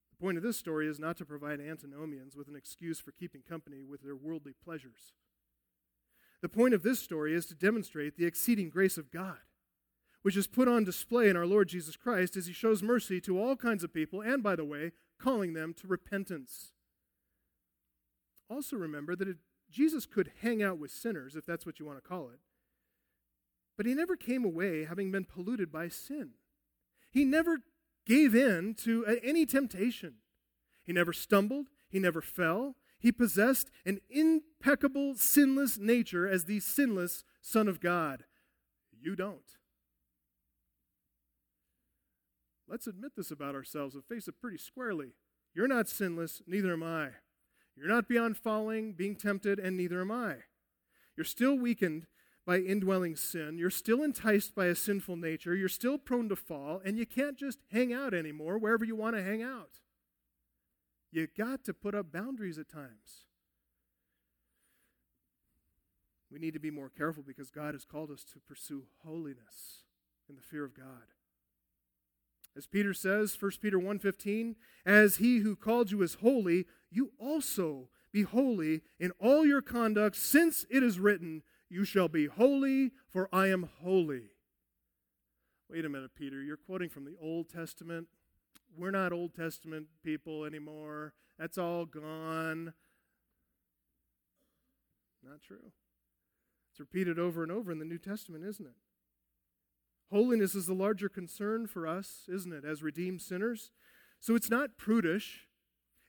The point of this story is not to provide antinomians with an excuse for keeping company with their worldly pleasures. The point of this story is to demonstrate the exceeding grace of God, which is put on display in our Lord Jesus Christ as he shows mercy to all kinds of people, and, by the way, calling them to repentance. Also, remember that it, Jesus could hang out with sinners, if that's what you want to call it, but he never came away having been polluted by sin. He never gave in to any temptation. He never stumbled, he never fell. He possessed an impeccable, sinless nature as the sinless Son of God. You don't. Let's admit this about ourselves and face it pretty squarely. You're not sinless, neither am I. You're not beyond falling, being tempted, and neither am I. You're still weakened by indwelling sin. You're still enticed by a sinful nature. You're still prone to fall, and you can't just hang out anymore wherever you want to hang out. You got to put up boundaries at times. We need to be more careful because God has called us to pursue holiness in the fear of God. As Peter says, 1 Peter 1:15, as he who called you is holy, you also be holy in all your conduct, since it is written, you shall be holy, for I am holy. Wait a minute, Peter. You're quoting from the Old Testament. We're not Old Testament people anymore. That's all gone. Not true. It's repeated over and over in the New Testament, isn't it? Holiness is the larger concern for us, isn't it, as redeemed sinners? So it's not prudish,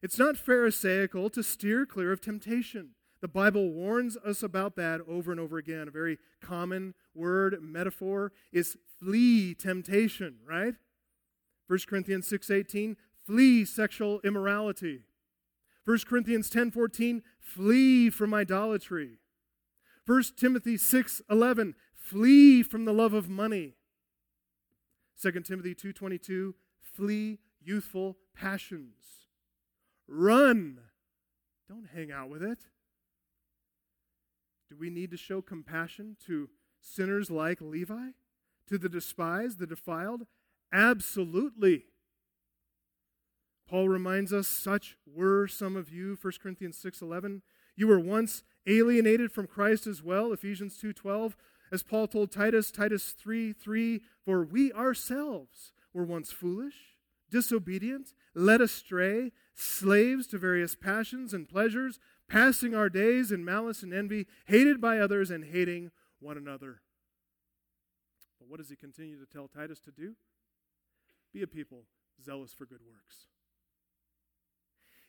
it's not Pharisaical to steer clear of temptation. The Bible warns us about that over and over again. A very common word, metaphor, is flee temptation, right? 1 Corinthians 6:18, flee sexual immorality. 1 Corinthians 10:14, flee from idolatry. 1 Timothy 6:11, flee from the love of money. 2 Timothy 2:22, flee youthful passions. Run. Don't hang out with it. Do we need to show compassion to sinners like Levi? To the despised, the defiled? Absolutely. Paul reminds us, such were some of you, 1 Corinthians 6:11. You were once alienated from Christ as well, Ephesians 2:12. As Paul told Titus, Titus 3 3, for we ourselves were once foolish, disobedient, led astray, slaves to various passions and pleasures, passing our days in malice and envy, hated by others and hating one another. But what does he continue to tell Titus to do? Be a people zealous for good works.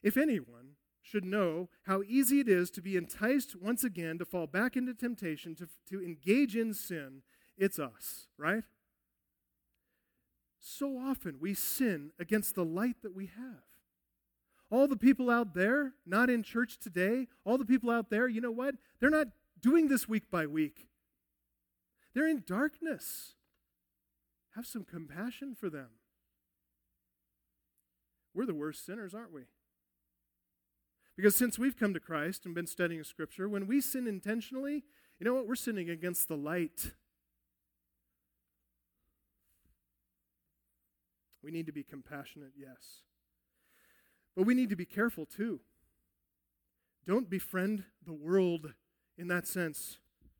If anyone should know how easy it is to be enticed once again to fall back into temptation, to, to engage in sin, it's us, right? So often we sin against the light that we have. All the people out there, not in church today, all the people out there, you know what? They're not doing this week by week. They're in darkness. Have some compassion for them. We're the worst sinners, aren't we? Because since we've come to Christ and been studying Scripture, when we sin intentionally, you know what? We're sinning against the light. We need to be compassionate, yes. But we need to be careful too. Don't befriend the world in that sense.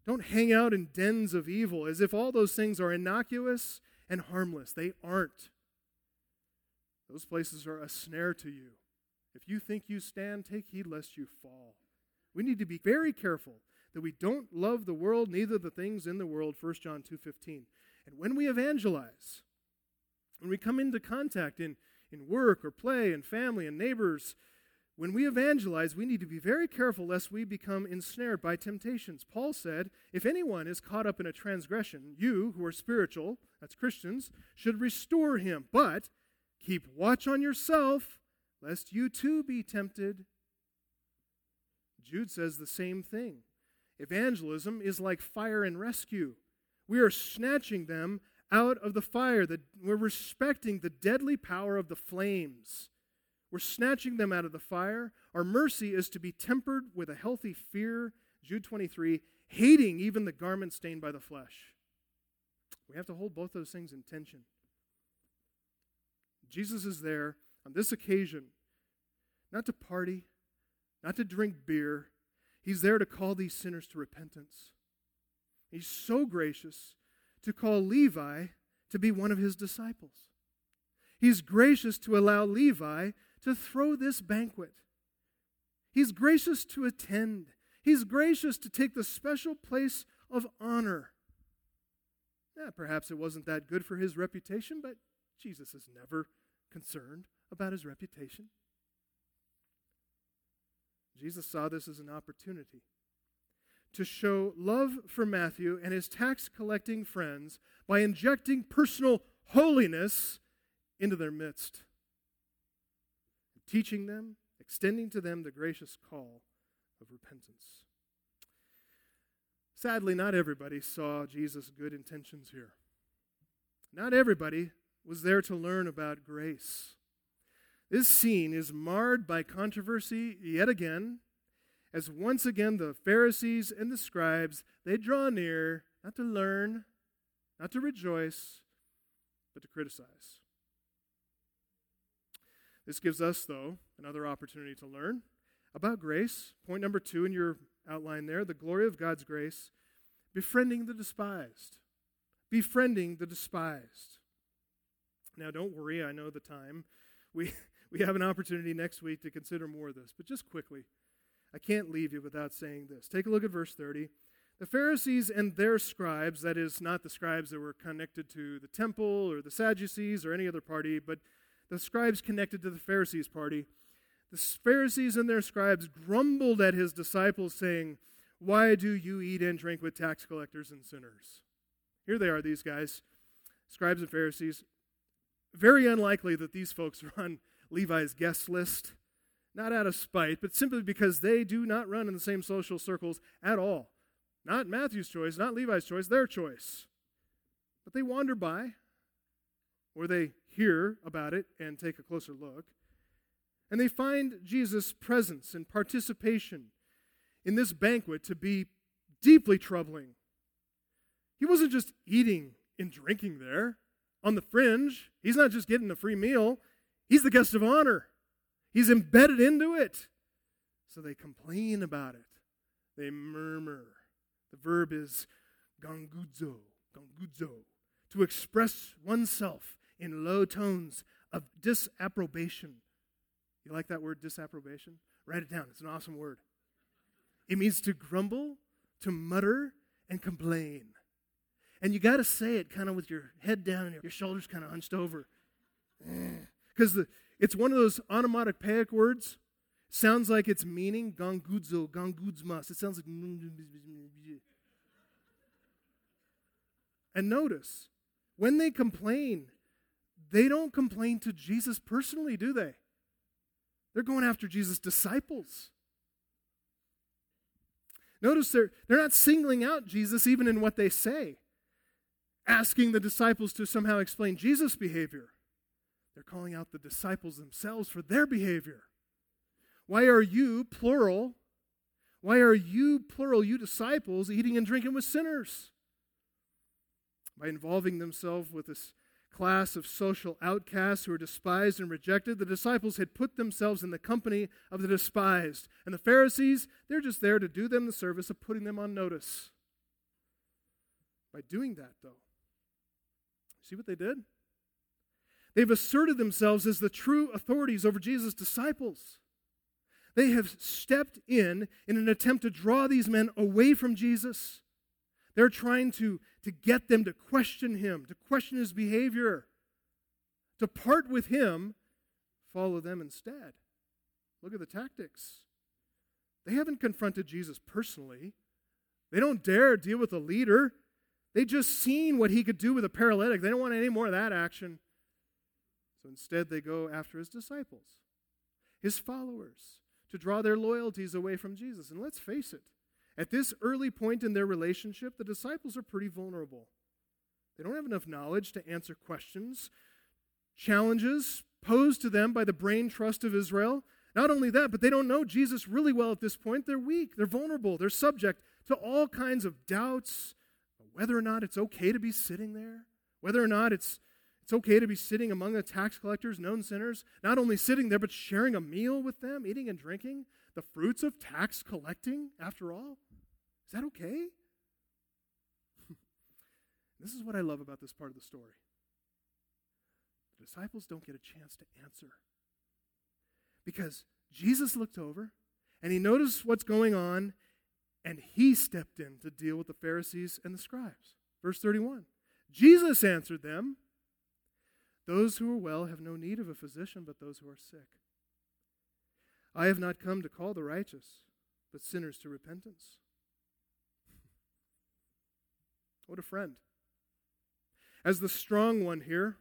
Don't hang out in dens of evil as if all those things are innocuous and harmless. They aren't. Those places are a snare to you. If you think you stand, take heed lest you fall. We need to be very careful that we don't love the world, neither the things in the world, 1 John 2.15. And when we evangelize, when we come into contact in, in work or play and family and neighbors, when we evangelize, we need to be very careful lest we become ensnared by temptations. Paul said, If anyone is caught up in a transgression, you who are spiritual, that's Christians, should restore him. But keep watch on yourself, lest you too be tempted. Jude says the same thing. Evangelism is like fire and rescue. We are snatching them out of the fire. We're respecting the deadly power of the flames. We're snatching them out of the fire. Our mercy is to be tempered with a healthy fear. Jude 23, hating even the garment stained by the flesh. We have to hold both those things in tension. Jesus is there on this occasion not to party, not to drink beer. He's there to call these sinners to repentance. He's so gracious to call Levi to be one of his disciples. He's gracious to allow Levi to throw this banquet. He's gracious to attend. He's gracious to take the special place of honor. Yeah, perhaps it wasn't that good for his reputation, but Jesus is never concerned about his reputation. Jesus saw this as an opportunity to show love for Matthew and his tax collecting friends by injecting personal holiness into their midst, teaching them, extending to them the gracious call of repentance. Sadly, not everybody saw Jesus' good intentions here. Not everybody was there to learn about grace. This scene is marred by controversy yet again as once again the Pharisees and the scribes, they draw near not to learn, not to rejoice, but to criticize. This gives us, though, another opportunity to learn about grace. Point number two in your outline there the glory of God's grace, befriending the despised. Befriending the despised. Now, don't worry, I know the time. We, we have an opportunity next week to consider more of this, but just quickly. I can't leave you without saying this. Take a look at verse 30. The Pharisees and their scribes, that is, not the scribes that were connected to the temple or the Sadducees or any other party, but the scribes connected to the Pharisees' party, the Pharisees and their scribes grumbled at his disciples, saying, Why do you eat and drink with tax collectors and sinners? Here they are, these guys, scribes and Pharisees. Very unlikely that these folks are on Levi's guest list not out of spite, but simply because they do not run in the same social circles at all. Not Matthew's choice, not Levi's choice, their choice. But they wander by, or they hear about it and take a closer look, and they find Jesus' presence and participation in this banquet to be deeply troubling. He wasn't just eating and drinking there on the fringe, he's not just getting a free meal, he's the guest of honor. He's embedded into it. So they complain about it. They murmur. The verb is gonguzo, gonguzo, to express oneself in low tones of disapprobation. You like that word, disapprobation? Write it down. It's an awesome word. It means to grumble, to mutter, and complain. And you got to say it kind of with your head down and your shoulders kind of hunched over. Eh. Because it's one of those onomatopoeic words. Sounds like its meaning, gongudzo, gongudzmas. It sounds like. And notice, when they complain, they don't complain to Jesus personally, do they? They're going after Jesus' disciples. Notice they're, they're not singling out Jesus even in what they say, asking the disciples to somehow explain Jesus' behavior. They're calling out the disciples themselves for their behavior. Why are you, plural, why are you, plural, you disciples, eating and drinking with sinners? By involving themselves with this class of social outcasts who were despised and rejected, the disciples had put themselves in the company of the despised. And the Pharisees, they're just there to do them the service of putting them on notice. By doing that, though, see what they did? They've asserted themselves as the true authorities over Jesus' disciples. They have stepped in in an attempt to draw these men away from Jesus. They're trying to, to get them to question him, to question his behavior, to part with him, follow them instead. Look at the tactics. They haven't confronted Jesus personally. They don't dare deal with a leader. They just seen what he could do with a paralytic. They don't want any more of that action. So instead, they go after his disciples, his followers, to draw their loyalties away from Jesus. And let's face it, at this early point in their relationship, the disciples are pretty vulnerable. They don't have enough knowledge to answer questions, challenges posed to them by the brain trust of Israel. Not only that, but they don't know Jesus really well at this point. They're weak, they're vulnerable, they're subject to all kinds of doubts whether or not it's okay to be sitting there, whether or not it's it's okay to be sitting among the tax collectors, known sinners, not only sitting there, but sharing a meal with them, eating and drinking, the fruits of tax collecting, after all. Is that okay? this is what I love about this part of the story. The disciples don't get a chance to answer. Because Jesus looked over and he noticed what's going on and he stepped in to deal with the Pharisees and the scribes. Verse 31 Jesus answered them. Those who are well have no need of a physician, but those who are sick. I have not come to call the righteous, but sinners to repentance. What a friend. As the strong one here,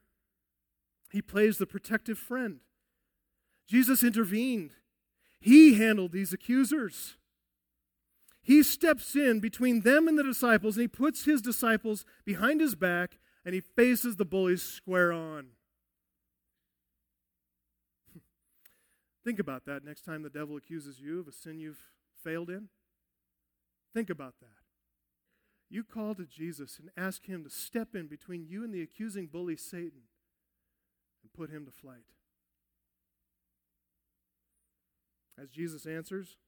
he plays the protective friend. Jesus intervened. He handled these accusers. He steps in between them and the disciples, and he puts his disciples behind his back, and he faces the bullies square on. Think about that next time the devil accuses you of a sin you've failed in. Think about that. You call to Jesus and ask him to step in between you and the accusing bully Satan and put him to flight. As Jesus answers,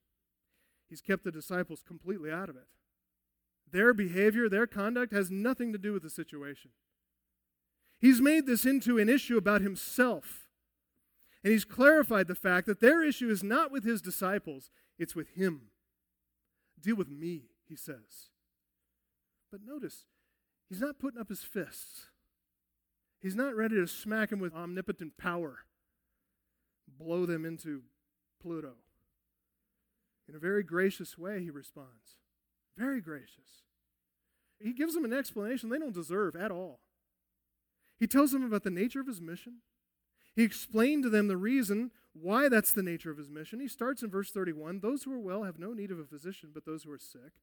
he's kept the disciples completely out of it. Their behavior, their conduct has nothing to do with the situation. He's made this into an issue about himself and he's clarified the fact that their issue is not with his disciples, it's with him. Deal with me, he says. But notice, he's not putting up his fists. He's not ready to smack him with omnipotent power, blow them into Pluto. In a very gracious way, he responds. Very gracious. He gives them an explanation they don't deserve at all. He tells them about the nature of his mission, he explained to them the reason why that's the nature of his mission. He starts in verse 31 Those who are well have no need of a physician, but those who are sick.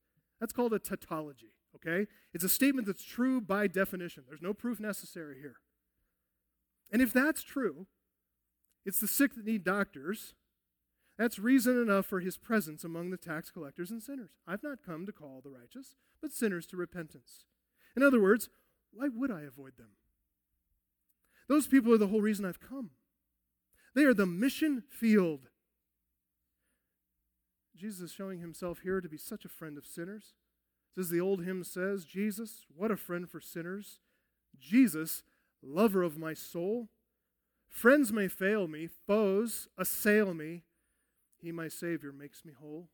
That's called a tautology, okay? It's a statement that's true by definition. There's no proof necessary here. And if that's true, it's the sick that need doctors. That's reason enough for his presence among the tax collectors and sinners. I've not come to call the righteous, but sinners to repentance. In other words, why would I avoid them? Those people are the whole reason I've come. They are the mission field. Jesus is showing himself here to be such a friend of sinners As the old hymn says, Jesus, what a friend for sinners. Jesus, lover of my soul. Friends may fail me, foes assail me. He, my Savior, makes me whole.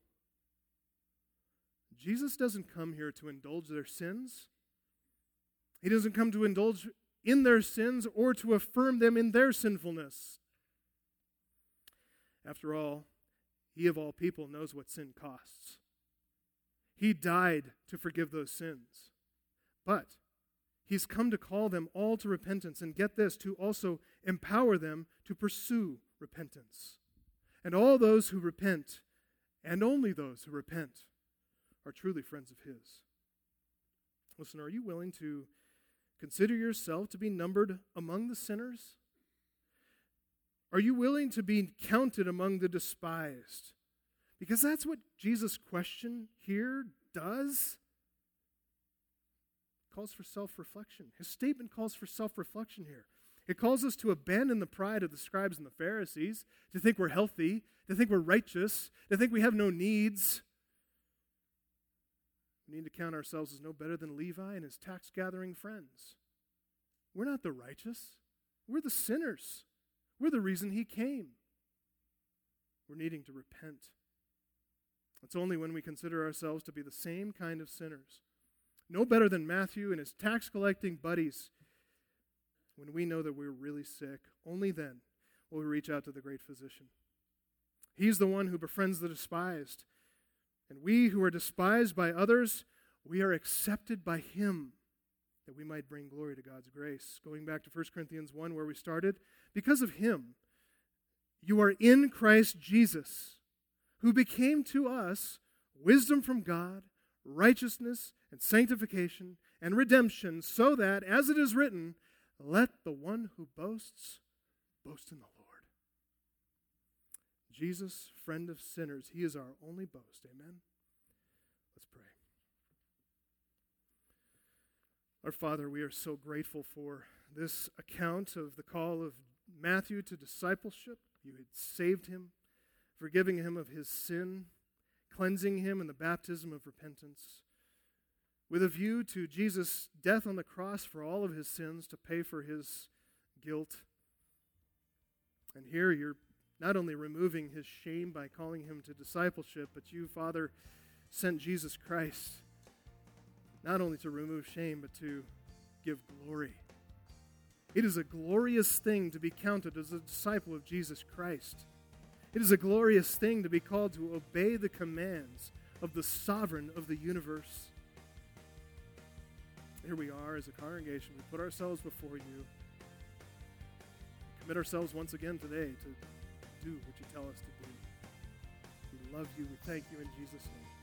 Jesus doesn't come here to indulge their sins. He doesn't come to indulge in their sins or to affirm them in their sinfulness. After all, he of all people knows what sin costs. He died to forgive those sins. But he's come to call them all to repentance and get this, to also empower them to pursue repentance. And all those who repent, and only those who repent, are truly friends of his. Listen, are you willing to consider yourself to be numbered among the sinners? Are you willing to be counted among the despised? Because that's what Jesus' question here does. Calls for self reflection. His statement calls for self reflection here. It calls us to abandon the pride of the scribes and the Pharisees, to think we're healthy, to think we're righteous, to think we have no needs. We need to count ourselves as no better than Levi and his tax gathering friends. We're not the righteous, we're the sinners. We're the reason he came. We're needing to repent. It's only when we consider ourselves to be the same kind of sinners, no better than Matthew and his tax collecting buddies, when we know that we're really sick, only then will we reach out to the great physician. He's the one who befriends the despised. And we who are despised by others, we are accepted by him that we might bring glory to God's grace. Going back to 1 Corinthians 1, where we started, because of him, you are in Christ Jesus who became to us wisdom from God, righteousness and sanctification and redemption, so that, as it is written, let the one who boasts boast in the Lord. Jesus, friend of sinners, he is our only boast. Amen. Let's pray. Our Father, we are so grateful for this account of the call of Matthew to discipleship. You had saved him forgiving him of his sin, cleansing him in the baptism of repentance, with a view to Jesus' death on the cross for all of his sins to pay for his guilt. And here you're not only removing his shame by calling him to discipleship, but you, Father, sent Jesus Christ not only to remove shame, but to give glory. It is a glorious thing to be counted as a disciple of Jesus Christ. It is a glorious thing to be called to obey the commands of the sovereign of the universe. Here we are as a congregation. We put ourselves before you. Commit ourselves once again today to do what you tell us to do. We love you. We thank you in Jesus' name.